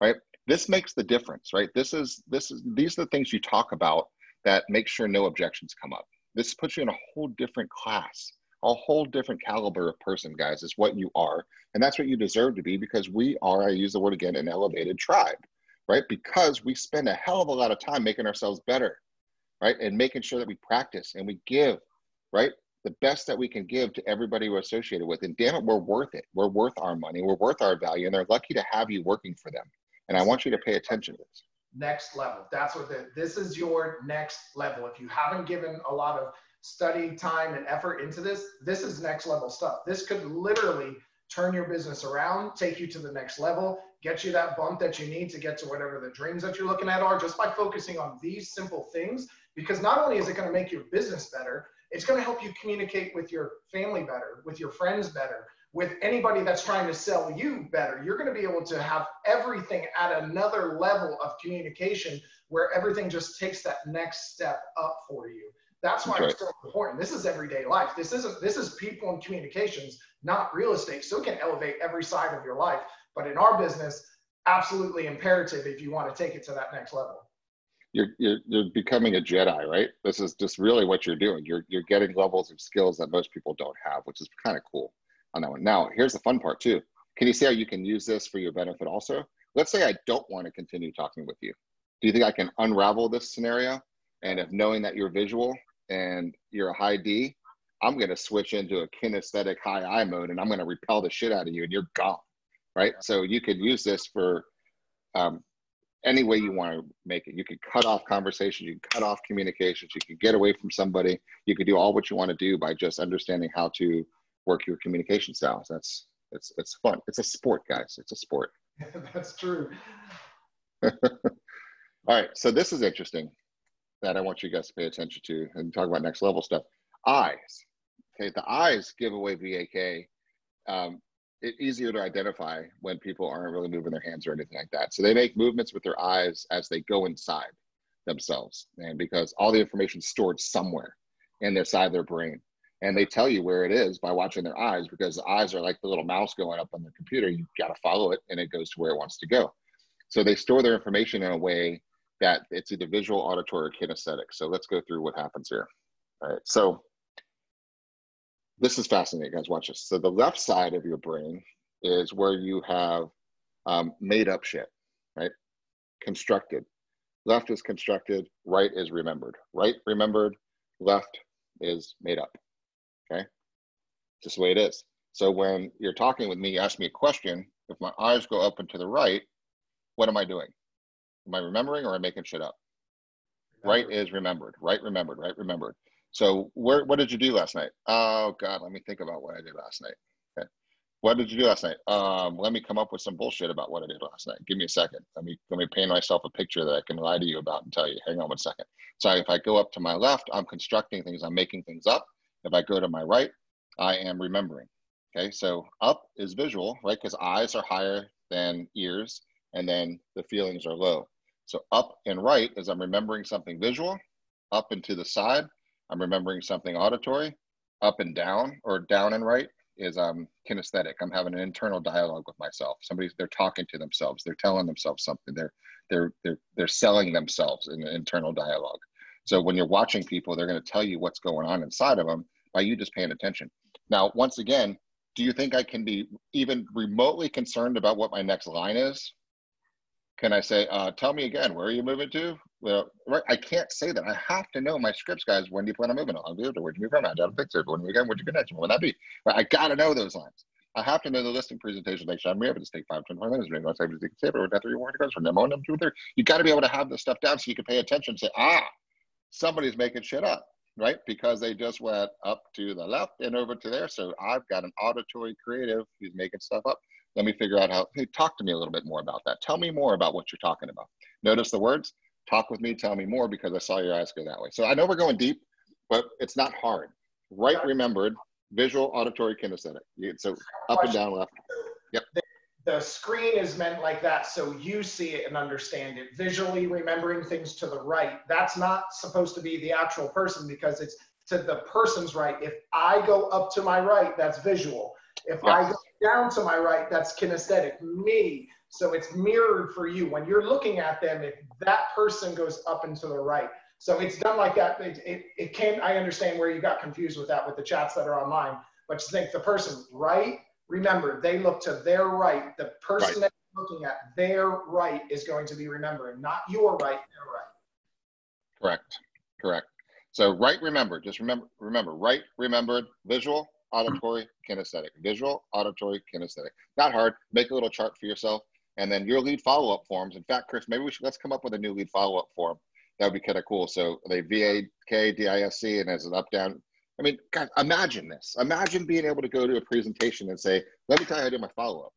right? This makes the difference, right? This is this is these are the things you talk about that make sure no objections come up. This puts you in a whole different class a whole different caliber of person, guys, is what you are. And that's what you deserve to be because we are, I use the word again, an elevated tribe, right? Because we spend a hell of a lot of time making ourselves better, right? And making sure that we practice and we give, right? The best that we can give to everybody we're associated with. And damn it, we're worth it. We're worth our money. We're worth our value. And they're lucky to have you working for them. And I want you to pay attention to this. Next level. That's what the, this is your next level. If you haven't given a lot of study time and effort into this, this is next level stuff. This could literally turn your business around, take you to the next level, get you that bump that you need to get to whatever the dreams that you're looking at are just by focusing on these simple things. Because not only is it going to make your business better, it's going to help you communicate with your family better, with your friends better, with anybody that's trying to sell you better. You're going to be able to have everything at another level of communication where everything just takes that next step up for you. That's why it's so important. This is everyday life. This isn't this is people and communications, not real estate. So it can elevate every side of your life. But in our business, absolutely imperative if you want to take it to that next level. You're, you're, you're becoming a Jedi, right? This is just really what you're doing. You're, you're getting levels of skills that most people don't have, which is kind of cool on that one. Now, here's the fun part too. Can you see how you can use this for your benefit also? Let's say I don't want to continue talking with you. Do you think I can unravel this scenario? And if knowing that you're visual, and you're a high D, I'm going to switch into a kinesthetic high I mode and I'm going to repel the shit out of you and you're gone. Right. So you could use this for um, any way you want to make it. You can cut off conversations, you can cut off communications, you can get away from somebody. You can do all what you want to do by just understanding how to work your communication styles. That's it's it's fun. It's a sport, guys. It's a sport. That's true. all right. So this is interesting that I want you guys to pay attention to and talk about next level stuff. Eyes. Okay, the eyes give away VAK. Um, it's easier to identify when people aren't really moving their hands or anything like that. So they make movements with their eyes as they go inside themselves, and because all the information stored somewhere in their side of their brain, and they tell you where it is by watching their eyes because the eyes are like the little mouse going up on the computer. You got to follow it, and it goes to where it wants to go. So they store their information in a way that it's either visual, auditory, or kinesthetic. So let's go through what happens here. All right. So this is fascinating, guys. Watch this. So the left side of your brain is where you have um, made up shit, right? Constructed. Left is constructed. Right is remembered. Right remembered. Left is made up. Okay. Just the way it is. So when you're talking with me, you ask me a question. If my eyes go up and to the right, what am I doing? Am I remembering or am I making shit up? Right is remembered. Right remembered. Right remembered. So where what did you do last night? Oh God, let me think about what I did last night. Okay. What did you do last night? Um, let me come up with some bullshit about what I did last night. Give me a second. Let me let me paint myself a picture that I can lie to you about and tell you. Hang on one second. So if I go up to my left, I'm constructing things, I'm making things up. If I go to my right, I am remembering. Okay, so up is visual, right? Because eyes are higher than ears, and then the feelings are low. So up and right is I'm remembering something visual up and to the side, I'm remembering something auditory. Up and down or down and right is um, kinesthetic. I'm having an internal dialogue with myself. Somebody's they're talking to themselves. They're telling themselves something. They're they're they're they're selling themselves in an internal dialogue. So when you're watching people, they're going to tell you what's going on inside of them by you just paying attention. Now, once again, do you think I can be even remotely concerned about what my next line is? Can I say, uh, tell me again, where are you moving to? Well, right, I can't say that. I have to know my scripts, guys. When do you plan on moving? I'll do it. Where'd you move from? I don't think so. When you again, where'd you connect? When would that be? Right, I got to know those lines. I have to know the listing presentation. Like, I'm able to take five, 10, 20 minutes. Maybe I'll say, take a paper. That's where you want to go. From them on, them two, three. You got to be able to have this stuff down so you can pay attention and say, ah, somebody's making shit up, right? Because they just went up to the left and over to there. So I've got an auditory creative who's making stuff up. Let me figure out how, hey, talk to me a little bit more about that. Tell me more about what you're talking about. Notice the words, talk with me, tell me more, because I saw your eyes go that way. So I know we're going deep, but it's not hard. Right remembered, visual, auditory, kinesthetic. So up and down, left. Yep. The screen is meant like that so you see it and understand it. Visually remembering things to the right, that's not supposed to be the actual person because it's to the person's right. If I go up to my right, that's visual. If yes. I go down to my right, that's kinesthetic, me. So it's mirrored for you. When you're looking at them, if that person goes up and to the right. So it's done like that. It, it, it can, I understand where you got confused with that with the chats that are online, but just think the person right, remember, they look to their right. The person right. that you're looking at, their right is going to be remembering, not your right, their right. Correct, correct. So right, remember, just remember, remember, right, remembered, visual, auditory, kinesthetic. Visual, auditory, kinesthetic. Not hard. Make a little chart for yourself. And then your lead follow-up forms. In fact, Chris, maybe we should let's come up with a new lead follow-up form. That would be kind of cool. So they VAK, DISC, and as an up down. I mean, God, imagine this. Imagine being able to go to a presentation and say, "Let me tell you how I do my follow-up."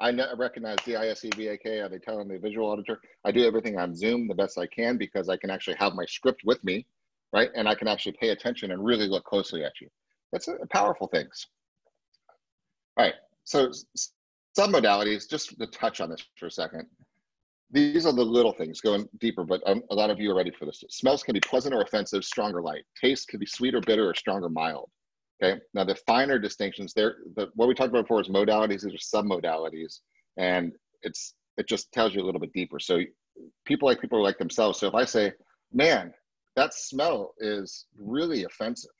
I recognize DISC, VAK. Are they telling the visual auditor? I do everything on Zoom the best I can because I can actually have my script with me, right? And I can actually pay attention and really look closely at you. That's a, powerful things. All right, so some modalities, just to touch on this for a second. These are the little things going deeper, but um, a lot of you are ready for this. Smells can be pleasant or offensive, strong or light. Taste can be sweet or bitter or strong or mild. Okay. Now the finer distinctions there, the, what we talked about before is modalities. These are submodalities, and it's it just tells you a little bit deeper. So people like people like themselves. So if I say, "Man, that smell is really offensive,"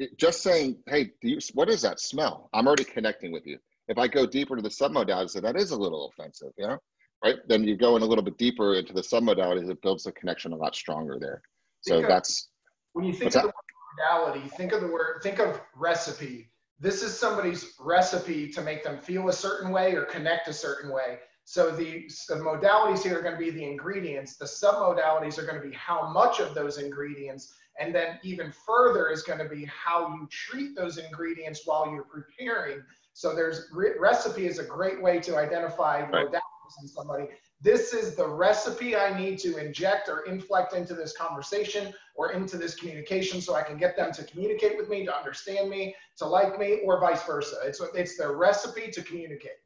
it, just saying, "Hey, you, what is that smell?" I'm already connecting with you. If I go deeper to the submodalities, so that is a little offensive, you know, right? Then you go in a little bit deeper into the submodalities, it builds the connection a lot stronger there. So think that's when you think of that? the word modality, think of the word, think of recipe. This is somebody's recipe to make them feel a certain way or connect a certain way. So the, the modalities here are going to be the ingredients. The submodalities are going to be how much of those ingredients and then even further is going to be how you treat those ingredients while you're preparing. So there's re- recipe is a great way to identify right. modalities in somebody. This is the recipe I need to inject or inflect into this conversation or into this communication so I can get them to communicate with me, to understand me, to like me, or vice versa. It's, it's the recipe to communicate.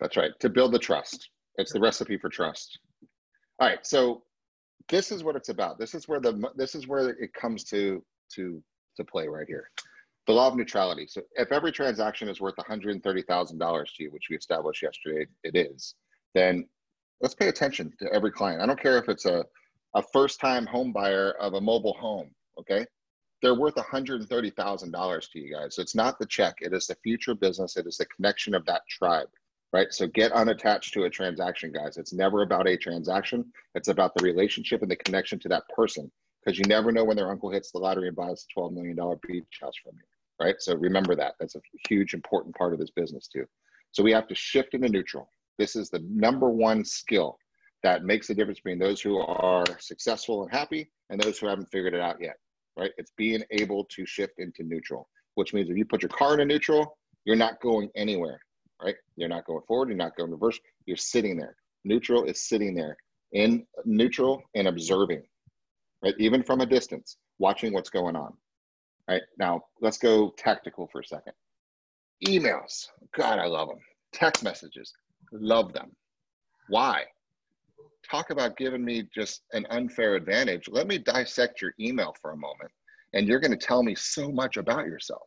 That's right, to build the trust. It's the recipe for trust. All right, so this is what it's about. This is where the this is where it comes to to to play right here. The law of neutrality. So if every transaction is worth $130,000 to you, which we established yesterday, it is, then let's pay attention to every client. I don't care if it's a, a first time home buyer of a mobile home, okay? They're worth $130,000 to you guys. So it's not the check, it is the future business, it is the connection of that tribe right? So get unattached to a transaction, guys. It's never about a transaction. It's about the relationship and the connection to that person because you never know when their uncle hits the lottery and buys a $12 million beach house from you, right? So remember that. That's a huge, important part of this business too. So we have to shift into neutral. This is the number one skill that makes the difference between those who are successful and happy and those who haven't figured it out yet, right? It's being able to shift into neutral, which means if you put your car in neutral, you're not going anywhere right? You're not going forward, you're not going reverse, you're sitting there. Neutral is sitting there in neutral and observing, right? Even from a distance, watching what's going on. Right now, let's go tactical for a second. Emails, God, I love them. Text messages, love them. Why? talk about giving me just an unfair advantage. Let me dissect your email for a moment. And you're going to tell me so much about yourself.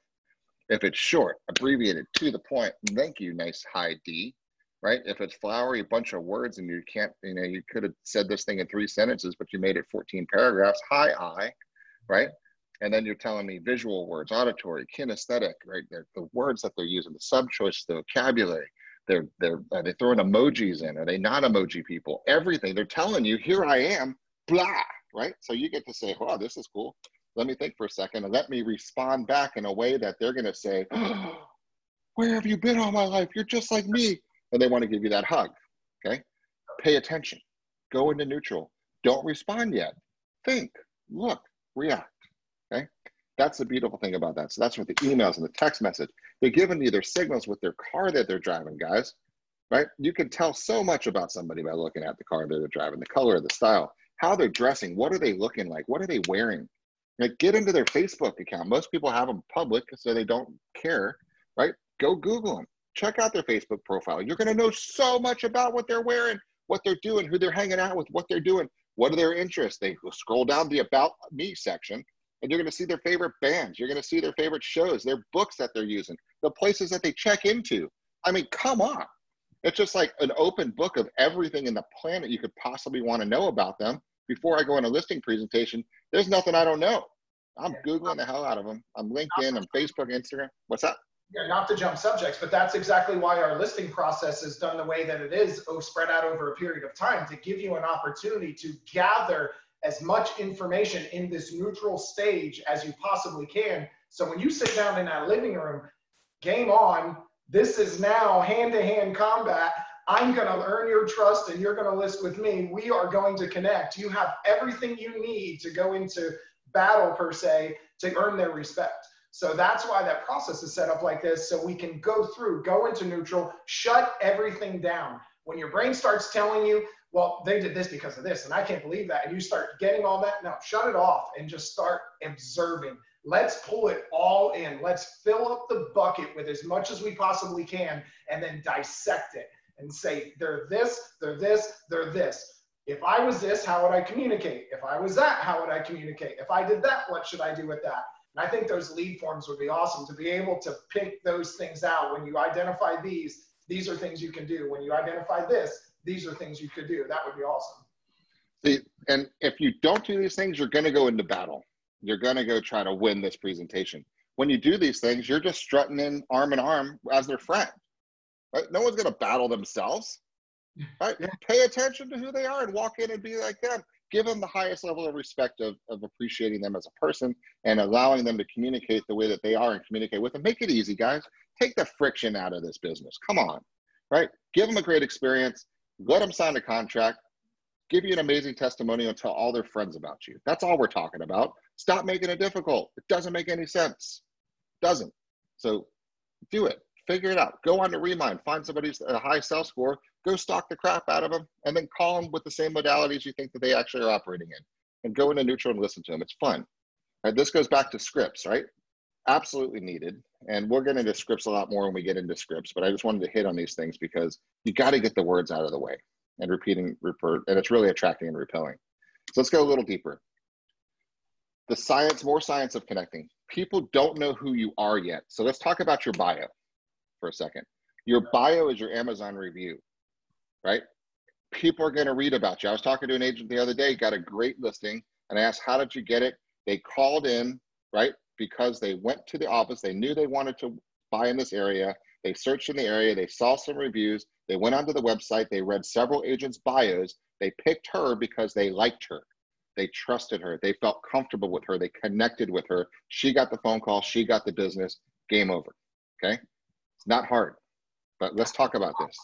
If it's short, abbreviated, to the point, thank you, nice high D, right? If it's flowery, a bunch of words and you can't, you know, you could have said this thing in three sentences, but you made it 14 paragraphs, hi, I, right? And then you're telling me visual words, auditory, kinesthetic, right? They're, the words that they're using, the sub choice, the vocabulary, they're they're are they throwing emojis in? Are they not emoji people? Everything they're telling you, here I am, blah, right? So you get to say, wow, this is cool. Let me think for a second and let me respond back in a way that they're gonna say, oh, where have you been all my life? You're just like me. And they want to give you that hug. Okay. Pay attention. Go into neutral. Don't respond yet. Think, look, react. Okay. That's the beautiful thing about that. So that's what the emails and the text message. They're giving you their signals with their car that they're driving, guys. Right? You can tell so much about somebody by looking at the car that they're driving, the color, the style, how they're dressing, what are they looking like, what are they wearing. Like get into their Facebook account. Most people have them public so they don't care, right? Go Google them. Check out their Facebook profile. You're going to know so much about what they're wearing, what they're doing, who they're hanging out with, what they're doing, what are their interests. They scroll down the About Me section and you're going to see their favorite bands. You're going to see their favorite shows, their books that they're using, the places that they check into. I mean, come on. It's just like an open book of everything in the planet you could possibly want to know about them. Before I go on a listing presentation, there's nothing I don't know. I'm Googling the hell out of them. I'm LinkedIn, I'm Facebook, Instagram. What's that? Yeah, not to jump subjects, but that's exactly why our listing process is done the way that it is, oh, spread out over a period of time to give you an opportunity to gather as much information in this neutral stage as you possibly can. So when you sit down in that living room, game on. This is now hand to hand combat. I'm going to earn your trust and you're going to list with me. We are going to connect. You have everything you need to go into battle, per se, to earn their respect. So that's why that process is set up like this. So we can go through, go into neutral, shut everything down. When your brain starts telling you, well, they did this because of this, and I can't believe that. And you start getting all that. No, shut it off and just start observing. Let's pull it all in. Let's fill up the bucket with as much as we possibly can and then dissect it and say, they're this, they're this, they're this. If I was this, how would I communicate? If I was that, how would I communicate? If I did that, what should I do with that? And I think those lead forms would be awesome to be able to pick those things out. When you identify these, these are things you can do. When you identify this, these are things you could do. That would be awesome. And if you don't do these things, you're going to go into battle. You're going to go try to win this presentation. When you do these things, you're just strutting in arm in arm as their friend. Right? No one's going to battle themselves. Right? Yeah. Pay attention to who they are and walk in and be like them. Give them the highest level of respect of, of appreciating them as a person and allowing them to communicate the way that they are and communicate with them. Make it easy, guys. Take the friction out of this business. Come on. Right? Give them a great experience let them sign a contract, give you an amazing testimonial, and tell all their friends about you. That's all we're talking about. Stop making it difficult. It doesn't make any sense. Doesn't. So do it. Figure it out. Go on to Remind. Find somebody somebody's a high sales score. Go stalk the crap out of them, and then call them with the same modalities you think that they actually are operating in, and go into neutral and listen to them. It's fun. Right? This goes back to scripts, right? absolutely needed. And we'll get into scripts a lot more when we get into scripts, but I just wanted to hit on these things because you got to get the words out of the way and repeating, report, and it's really attracting and repelling. So let's go a little deeper. The science, more science of connecting. People don't know who you are yet. So let's talk about your bio for a second. Your bio is your Amazon review, right? People are going to read about you. I was talking to an agent the other day, got a great listing, and I asked, How did you get it? They called in, right? because they went to the office. They knew they wanted to buy in this area. They searched in the area. They saw some reviews. They went onto the website. They read several agents' bios. They picked her because they liked her. They trusted her. They felt comfortable with her. They connected with her. She got the phone call. She got the business. Game over. Okay. Not hard, but let's talk about this.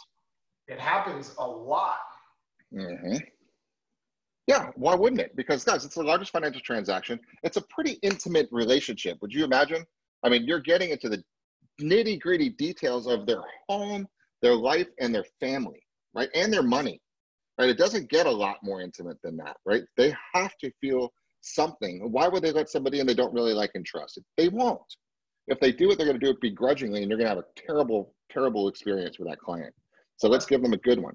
It happens a lot. Mm-hmm. Yeah, why wouldn't it? Because guys, it's the largest financial transaction. It's a pretty intimate relationship. Would you imagine? I mean, you're getting into the nitty gritty details of their home, their life, and their family, right? And their money, right? It doesn't get a lot more intimate than that, right? They have to feel something. Why would they let somebody in they don't really like and trust? They won't. If they do it, they're going to do it begrudgingly, and you're going to have a terrible, terrible experience with that client. So let's give them a good one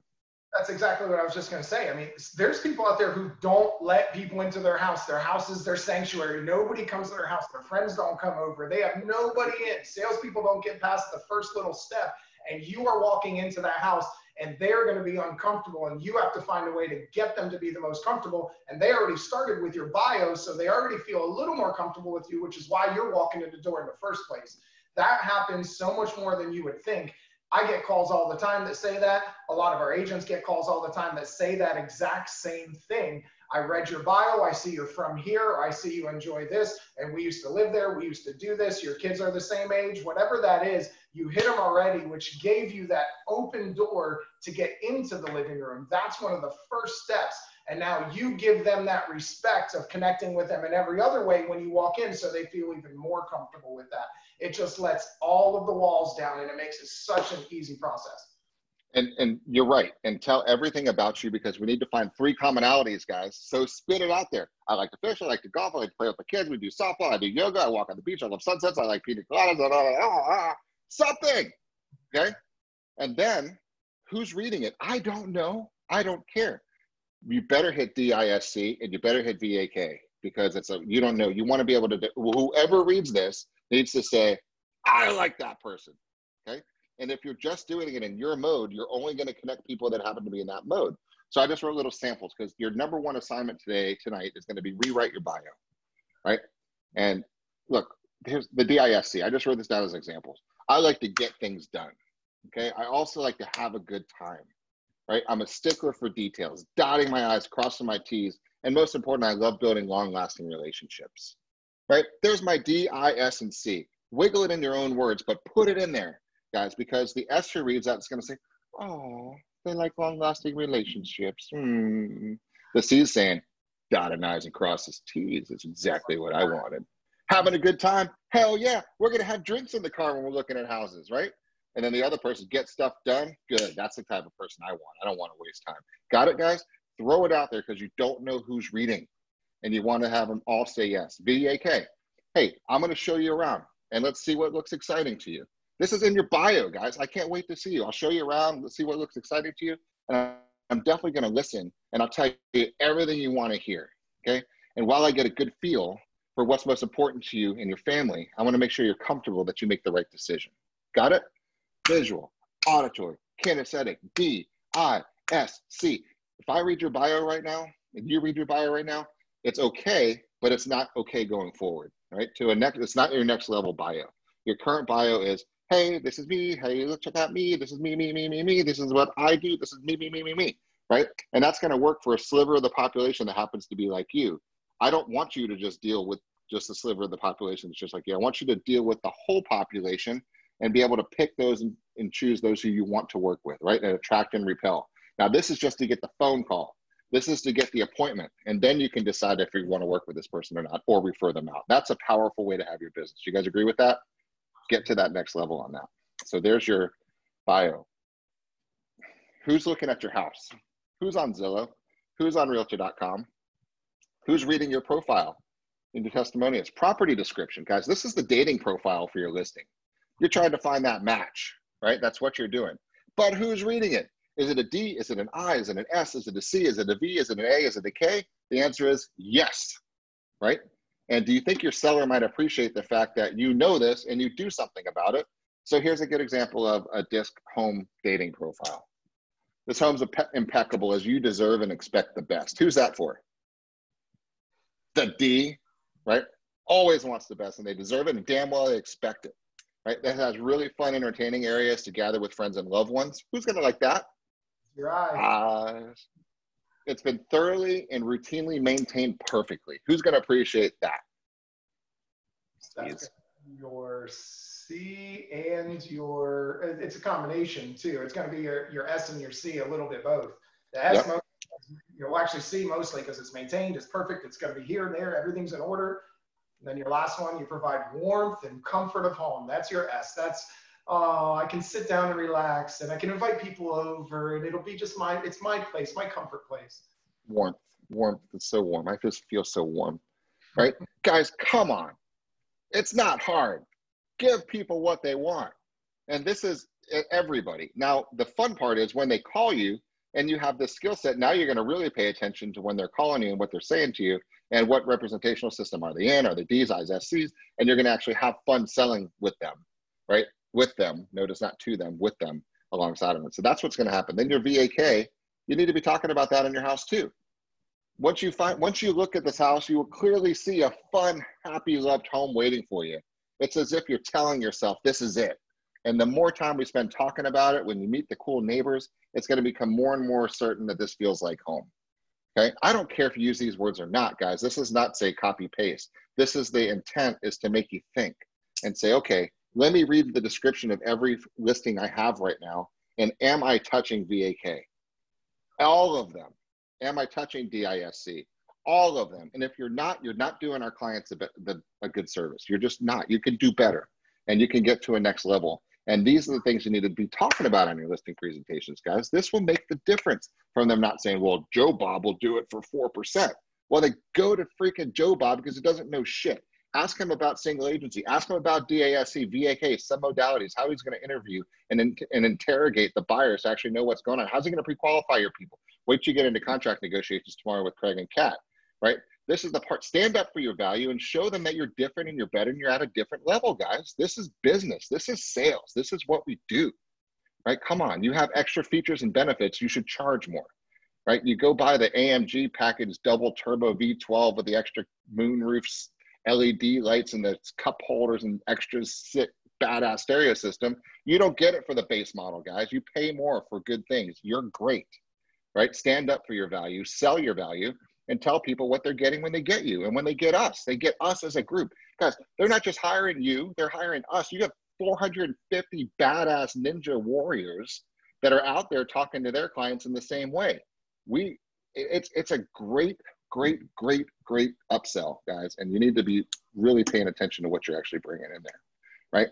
That's exactly what I was just going to say. I mean, there's people out there who don't let people into their house. Their house is their sanctuary. Nobody comes to their house. Their friends don't come over. They have nobody in. Salespeople don't get past the first little step. And you are walking into that house and they're going to be uncomfortable and you have to find a way to get them to be the most comfortable and they already started with your bio so they already feel a little more comfortable with you which is why you're walking in the door in the first place that happens so much more than you would think I get calls all the time that say that. A lot of our agents get calls all the time that say that exact same thing. I read your bio. I see you're from here. I see you enjoy this. And we used to live there. We used to do this. Your kids are the same age. Whatever that is, you hit them already, which gave you that open door to get into the living room. That's one of the first steps. And now you give them that respect of connecting with them in every other way when you walk in so they feel even more comfortable with that. It just lets all of the walls down and it makes it such an easy process. And, and you're right. And tell everything about you because we need to find three commonalities, guys. So spit it out there. I like to fish. I like to golf. I like to play with the kids. We do softball. I do yoga. I walk on the beach. I love sunsets. I like pina coladas. Blah, blah, blah, something. Okay. And then who's reading it? I don't know. I don't care. You better hit DISC and you better hit VAK because it's a you don't know. You want to be able to whoever reads this needs to say, I like that person. Okay. And if you're just doing it in your mode, you're only going to connect people that happen to be in that mode. So I just wrote little samples because your number one assignment today, tonight, is going to be rewrite your bio. Right. And look, here's the DISC. I just wrote this down as examples. I like to get things done. Okay. I also like to have a good time. Right. I'm a stickler for details, dotting my I's, crossing my T's. And most important, I love building long lasting relationships right? There's my D, I, S, and C. Wiggle it in your own words, but put it in there, guys, because the S who reads that is going to say, oh, they like long lasting relationships. Hmm. The C is saying, dotting I's and crosses T's. It's exactly what I wanted. Having a good time? Hell yeah. We're to have drinks in the car when we're looking at houses, right? And then the other person gets stuff done. Good. That's the type of person I want. I don't want to waste time. Got it, guys? Throw it out there because you don't know who's reading and you want to have them all say yes. VAK, hey, I'm to show you around and let's see what looks exciting to you. This is in your bio, guys. I can't wait to see you. I'll show you around. Let's see what looks exciting to you. And I'm definitely going to listen and I'll tell you everything you want to hear. Okay. And while I get a good feel for what's most important to you and your family, I want to make sure you're comfortable that you make the right decision. Got it? Visual, auditory, kinesthetic, D, I, S, C. If I read your bio right now, and you read your bio right now, it's okay, but it's not okay going forward, right? To a next, it's not your next level bio. Your current bio is, hey, this is me. Hey, look, check out me. This is me, me, me, me, me. This is what I do. This is me, me, me, me, me, right? And that's going to work for a sliver of the population that happens to be like you. I don't want you to just deal with just a sliver of the population It's just like yeah, I want you to deal with the whole population and be able to pick those and, and choose those who you want to work with, right? And attract and repel. Now, this is just to get the phone call. This is to get the appointment, and then you can decide if you want to work with this person or not, or refer them out. That's a powerful way to have your business. You guys agree with that? Get to that next level on that. So there's your bio. Who's looking at your house? Who's on Zillow? Who's on Realtor.com? Who's reading your profile into testimonials? Property description, guys. This is the dating profile for your listing. You're trying to find that match, right? That's what you're doing. But who's reading it? Is it a D? Is it an I? Is it an S? Is it a C? Is it a V? Is it an A? Is it a K? The answer is yes, right? And do you think your seller might appreciate the fact that you know this and you do something about it? So here's a good example of a disc home dating profile. This home's impeccable as you deserve and expect the best. Who's that for? The D, right? Always wants the best and they deserve it and damn well they expect it, right? That has really fun, entertaining areas to gather with friends and loved ones. Who's gonna like that? Your I's. Uh, it's been thoroughly and routinely maintained perfectly. Who's going to appreciate that? That's your C and your, it's a combination too. It's going to be your, your S and your C, a little bit both. The S, yep. You'll actually see mostly because it's maintained, it's perfect, it's going to be here and there, everything's in order. And then your last one, you provide warmth and comfort of home. That's your S. That's oh, I can sit down and relax and I can invite people over and it'll be just my, it's my place, my comfort place. Warmth, warmth. It's so warm. I just feel so warm, right? Guys, come on. It's not hard. Give people what they want. And this is everybody. Now, the fun part is when they call you and you have this skill set, now you're going to really pay attention to when they're calling you and what they're saying to you and what representational system are they in? Are they D's, I's, SC's? And you're going to actually have fun selling with them, right? With them. Notice not to them, with them alongside of them. So that's what's going to happen. Then your VAK, you need to be talking about that in your house too. Once you find, once you look at this house, you will clearly see a fun, happy, loved home waiting for you. It's as if you're telling yourself, this is it. And the more time we spend talking about it, when you meet the cool neighbors, it's going to become more and more certain that this feels like home. Okay. I don't care if you use these words or not, guys. This is not say copy paste. This is the intent is to make you think and say, okay, let me read the description of every listing I have right now. And am I touching VAK? All of them. Am I touching DISC? All of them. And if you're not, you're not doing our clients a, a good service. You're just not. You can do better and you can get to a next level. And these are the things you need to be talking about on your listing presentations, guys. This will make the difference from them not saying, well, Joe Bob will do it for 4%. Well, they go to freaking Joe Bob because he doesn't know shit. Ask him about single agency. Ask him about DISC, VAK, some modalities, how he's going to interview and, in, and interrogate the buyers to actually know what's going on. How's he going to pre-qualify your people? Wait till you get into contract negotiations tomorrow with Craig and Kat, right? This is the part. Stand up for your value and show them that you're different and you're better and you're at a different level, guys. This is business. This is sales. This is what we do, right? Come on. You have extra features and benefits. You should charge more, right? You go buy the AMG package double turbo V12 with the extra moonroofs, LED lights, and the cup holders and extra sick badass stereo system. You don't get it for the base model, guys. You pay more for good things. You're great, right? Stand up for your value, sell your value, and tell people what they're getting when they get you and when they get us. They get us as a group. Guys, they're not just hiring you, they're hiring us. You have 450 badass ninja warriors that are out there talking to their clients in the same way. We it's it's a great great great great upsell guys and you need to be really paying attention to what you're actually bringing in there right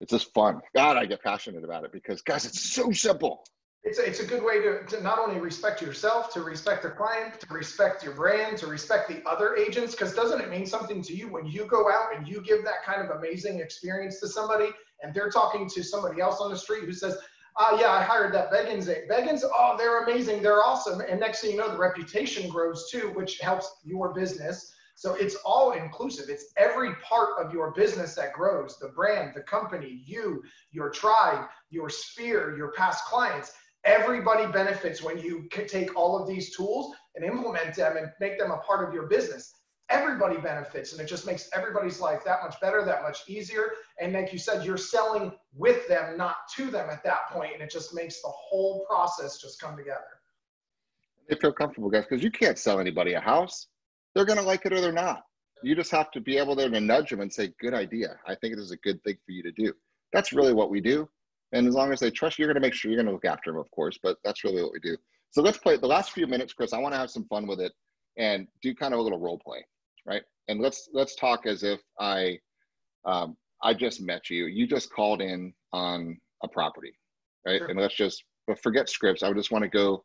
it's just fun god i get passionate about it because guys it's so simple it's a, it's a good way to, to not only respect yourself, to respect the client, to respect your brand, to respect the other agents. Because doesn't it mean something to you when you go out and you give that kind of amazing experience to somebody and they're talking to somebody else on the street who says, uh, yeah, I hired that Beggins. Beggins, oh, they're amazing. They're awesome. And next thing you know, the reputation grows too, which helps your business. So it's all inclusive. It's every part of your business that grows the brand, the company, you, your tribe, your sphere, your past clients everybody benefits when you can take all of these tools and implement them and make them a part of your business. Everybody benefits and it just makes everybody's life that much better that much easier. And like you said you're selling with them not to them at that point and it just makes the whole process just come together. They feel comfortable guys because you can't sell anybody a house. They're going to like it or they're not. You just have to be able there to nudge them and say good idea. I think it is a good thing for you to do. That's really what we do and as long as they trust you, you're going to make sure you're going to look after them, of course. But that's really what we do. So let's play the last few minutes, Chris. I want to have some fun with it and do kind of a little role play, right? And let's let's talk as if I um, I just met you. You just called in on a property, right? Sure. And let's just but forget scripts. I just want to go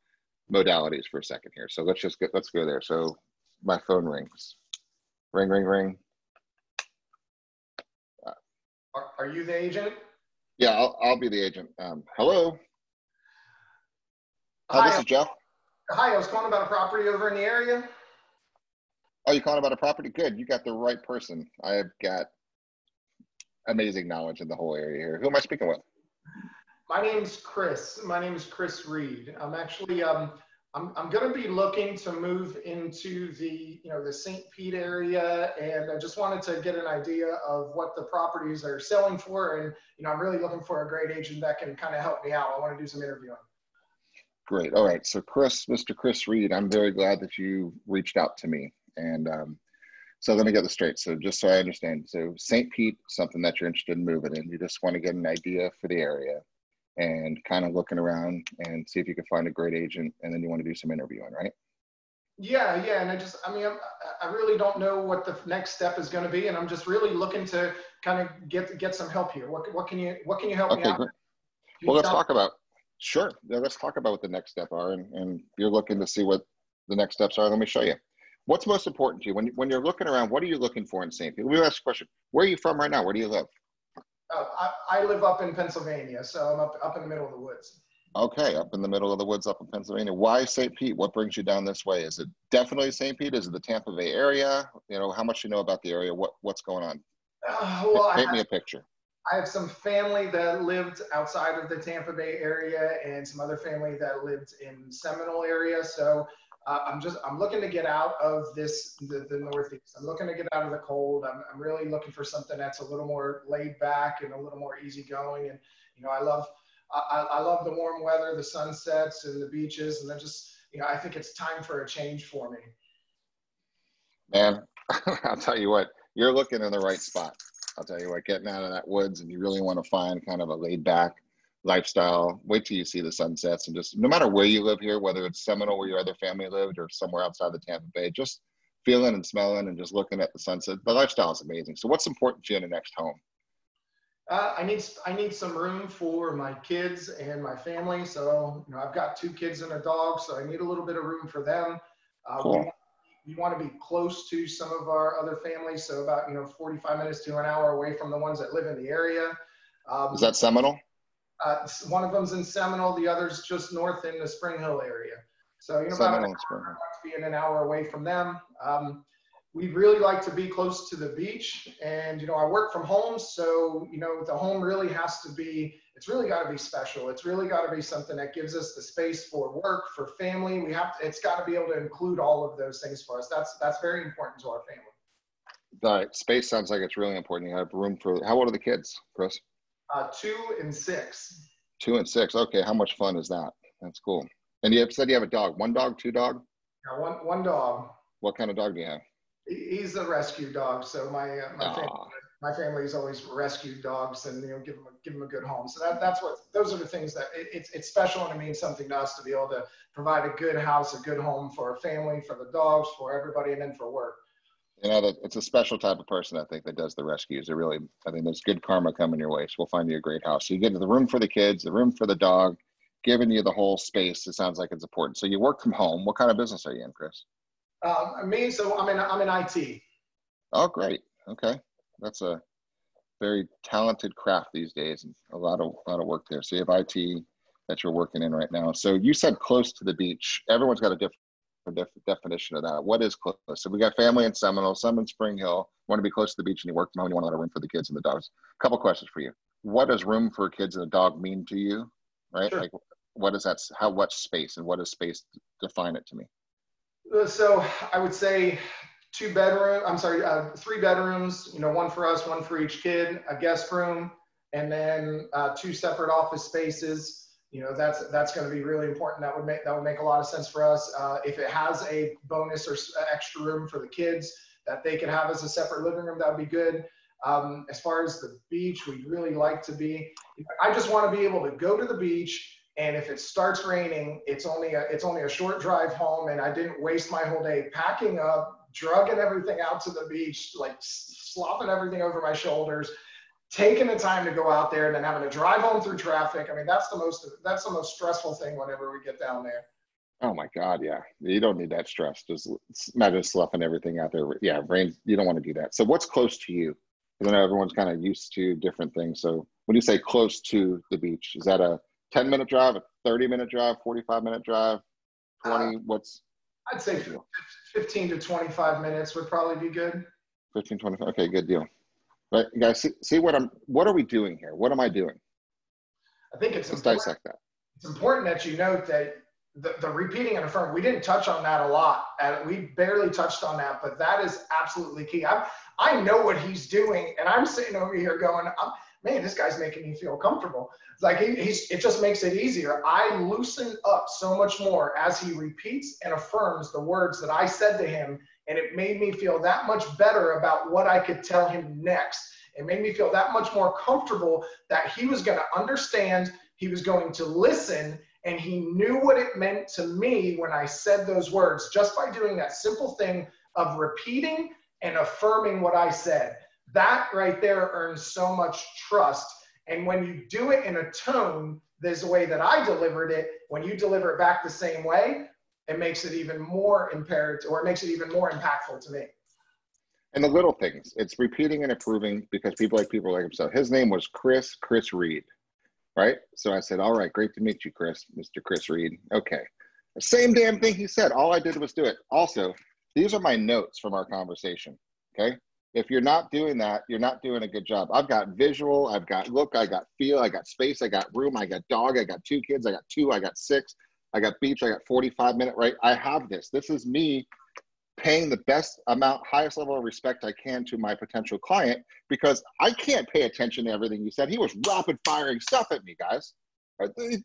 modalities for a second here. So let's just get let's go there. So my phone rings, ring, ring, ring. Are, are you the agent? Yeah, I'll, I'll be the agent. Um, hello. Hi, Hi, this is Jeff. Hi, I was calling about a property over in the area. Oh, you calling about a property? Good. You got the right person. I've got amazing knowledge in the whole area here. Who am I speaking with? My name's Chris. My name is Chris Reed. I'm actually um, I'm, I'm going to be looking to move into the, you know, the St. Pete area. And I just wanted to get an idea of what the properties are selling for. And, you know, I'm really looking for a great agent that can kind of help me out. I want to do some interviewing. Great. All right. So Chris, Mr. Chris Reed, I'm very glad that you reached out to me. And um, so let me get this straight. So just so I understand, so St. Pete, something that you're interested in moving in, you just want to get an idea for the area and kind of looking around and see if you can find a great agent and then you want to do some interviewing right? Yeah yeah and i just i mean I'm, i really don't know what the next step is going to be and i'm just really looking to kind of get get some help here. What, what can you what can you help okay, me out great. well let's talk about sure yeah, let's talk about what the next step are and, and you're looking to see what the next steps are. Let me show you. What's most important to you? When, when you're looking around what are you looking for in st. Pete let me ask a question. Where are you from right now? Where do you live uh, I, I, live up in Pennsylvania, so I'm up, up in the middle of the woods. Okay, up in the middle of the woods up in Pennsylvania. Why St. Pete? What brings you down this way? Is it definitely St. Pete? Is it the Tampa Bay area? You know, how much you know about the area? What what's going on? Uh, well, Paint I, me a picture. I have some family that lived outside of the Tampa Bay area and some other family that lived in Seminole area. So uh, I'm just I'm looking to get out of this the, the Northeast. I'm looking to get out of the cold. I'm, I'm really looking for something that's a little more laid back and a little more easygoing. And you know, I love I, I love the warm weather, the sunsets, and the beaches. And then just you know, I think it's time for a change for me. Man, I'll tell you what, you're looking in the right spot. I'll tell you what, getting out of that woods and you really want to find kind of a laid back lifestyle. Wait till you see the sunsets and just no matter where you live here, whether it's Seminole where your other family lived or somewhere outside the Tampa Bay, just feeling and smelling and just looking at the sunset. The lifestyle is amazing. So what's important to you in the next home? Uh, I need I need some room for my kids and my family. So you know, I've got two kids and a dog, so I need a little bit of room for them. Uh, Cool. we, we want to be close to some of our other families, so about you know 45 minutes to an hour away from the ones that live in the area. Um, Is that Seminole? Uh, one of them's in Seminole, the other's just north in the Spring Hill area. So you know, about an Seminole and Spring Hill. being an hour away from them. Um, we'd really like to be close to the beach. And, you know, I work from home. So, you know, the home really has to be, it's really got to be special. It's really got to be something that gives us the space for work, for family. We have to, it's got to be able to include all of those things for us. That's, that's very important to our family. The space sounds like it's really important. You have room for, how old are the kids, Chris? Uh, two and six. Two and six. Okay, how much fun is that? That's cool. And you have said you have a dog. One dog, two dog? Now, one, one dog. What kind of dog do you have? He's a rescue dog. So my, uh, my family my family's always rescued dogs and you know give them a, give them a good home. So that, that's what those are the things that it, it's it's special and it means something to us to be able to provide a good house, a good home for our family, for the dogs, for everybody, and then for work. You know, that it's a special type of person, I think, that does the rescues. It really, I think there's good karma coming your way. So we'll find you a great house. So you get the room for the kids, the room for the dog, giving you the whole space. It sounds like it's important. So you work from home. What kind of business are you in, Chris? Um, me, so I'm in I'm in IT. Oh, great. Okay. That's a very talented craft these days and a lot of, a lot of work there. So you have IT that you're working in right now. So you said close to the beach. Everyone's got a different def- definition of that. What is close? So we got family in Seminole, some in Spring Hill. Want to be close to the beach and you work from home. You want a lot of room for the kids and the dogs. couple questions for you. What does room for kids and a dog mean to you? Right? Sure. Like, what is that? How much space and what does space define it to me? Uh, So I would say two bedroom. I'm sorry, uh, three bedrooms. You know, one for us, one for each kid, a guest room, and then uh, two separate office spaces. You know, that's that's going to be really important. That would make that would make a lot of sense for us. Uh, if it has a bonus or uh, extra room for the kids that they could have as a separate living room, that would be good. Um, as far as the beach, we'd really like to be. I just want to be able to go to the beach and if it starts raining, it's only a it's only a short drive home, and I didn't waste my whole day packing up, drugging everything out to the beach, like slopping everything over my shoulders, taking the time to go out there, and then having to drive home through traffic. I mean, that's the most that's the most stressful thing whenever we get down there. Oh my God, yeah. You don't need that stress. Just imagine sloughing everything out there. Yeah, rain. You don't want to do that. So what's close to you? Because I know everyone's kind of used to different things. So when you say close to the beach, is that a 10 minute drive, a 30 minute drive, 45 minute drive, uh, 20? what's I'd say 15 to 25 minutes would probably be good. 15, 25? Okay, good deal. But you guys, see, see what I'm, what are we doing here? What am I doing? I think it's Let's important. dissect that. it's important that you note that the, the repeating and affirming, we didn't touch on that a lot. Uh, we barely touched on that, but that is absolutely key. I, I know what he's doing, and I'm sitting over here going, I'm, man, this guy's making me feel comfortable. It's like he, he's, it just makes it easier. I loosen up so much more as he repeats and affirms the words that I said to him, and it made me feel that much better about what I could tell him next. It made me feel that much more comfortable that he was going to understand, he was going to listen, and he knew what it meant to me when I said those words just by doing that simple thing of repeating and affirming what I said. That right there earns so much trust. And when you do it in a tone, there's a way that I delivered it. When you deliver it back the same way, it makes it even more imperative or it makes it even more impactful to me. And the little things, it's repeating and improving because people like people like himself. His name was Chris, Chris Reed. right? So I said, all right, great to meet you, Chris, Mr. Chris Reed. Okay. Same damn thing he said. All I did was do it. Also, these are my notes from our conversation. Okay. If you're not doing that, you're not doing a good job. I've got visual, I've got look, I got feel, I got space, I got room, I got dog, I got two kids, I got two, I got six, I got beach, I got 45 minute, right? I have this. This is me paying the best amount, highest level of respect I can to my potential client because I can't pay attention to everything you said. He was rapid firing stuff at me, guys.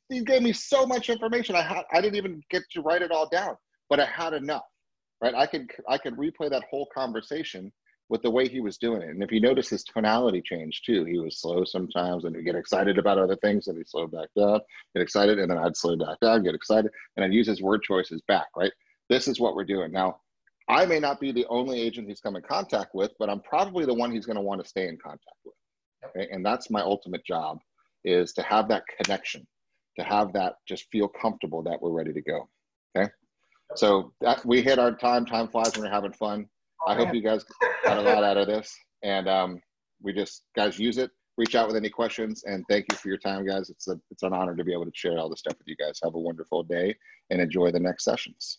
He gave me so much information. I had, I didn't even get to write it all down, but I had enough, right? I could, I could replay that whole conversation with the way he was doing it. And if you notice his tonality change too, he was slow sometimes and he'd get excited about other things and he'd slow back down, get excited, and then I'd slow back down, get excited, and I'd use his word choices back, right? This is what we're doing. Now, I may not be the only agent he's come in contact with, but I'm probably the one he's going to want to stay in contact with. Okay? And that's my ultimate job is to have that connection, to have that just feel comfortable that we're ready to go. Okay. So that we hit our time, time flies when we're having fun. I hope you guys got a lot out of this. And um, we just, guys, use it. Reach out with any questions. And thank you for your time, guys. It's, a, it's an honor to be able to share all this stuff with you guys. Have a wonderful day and enjoy the next sessions.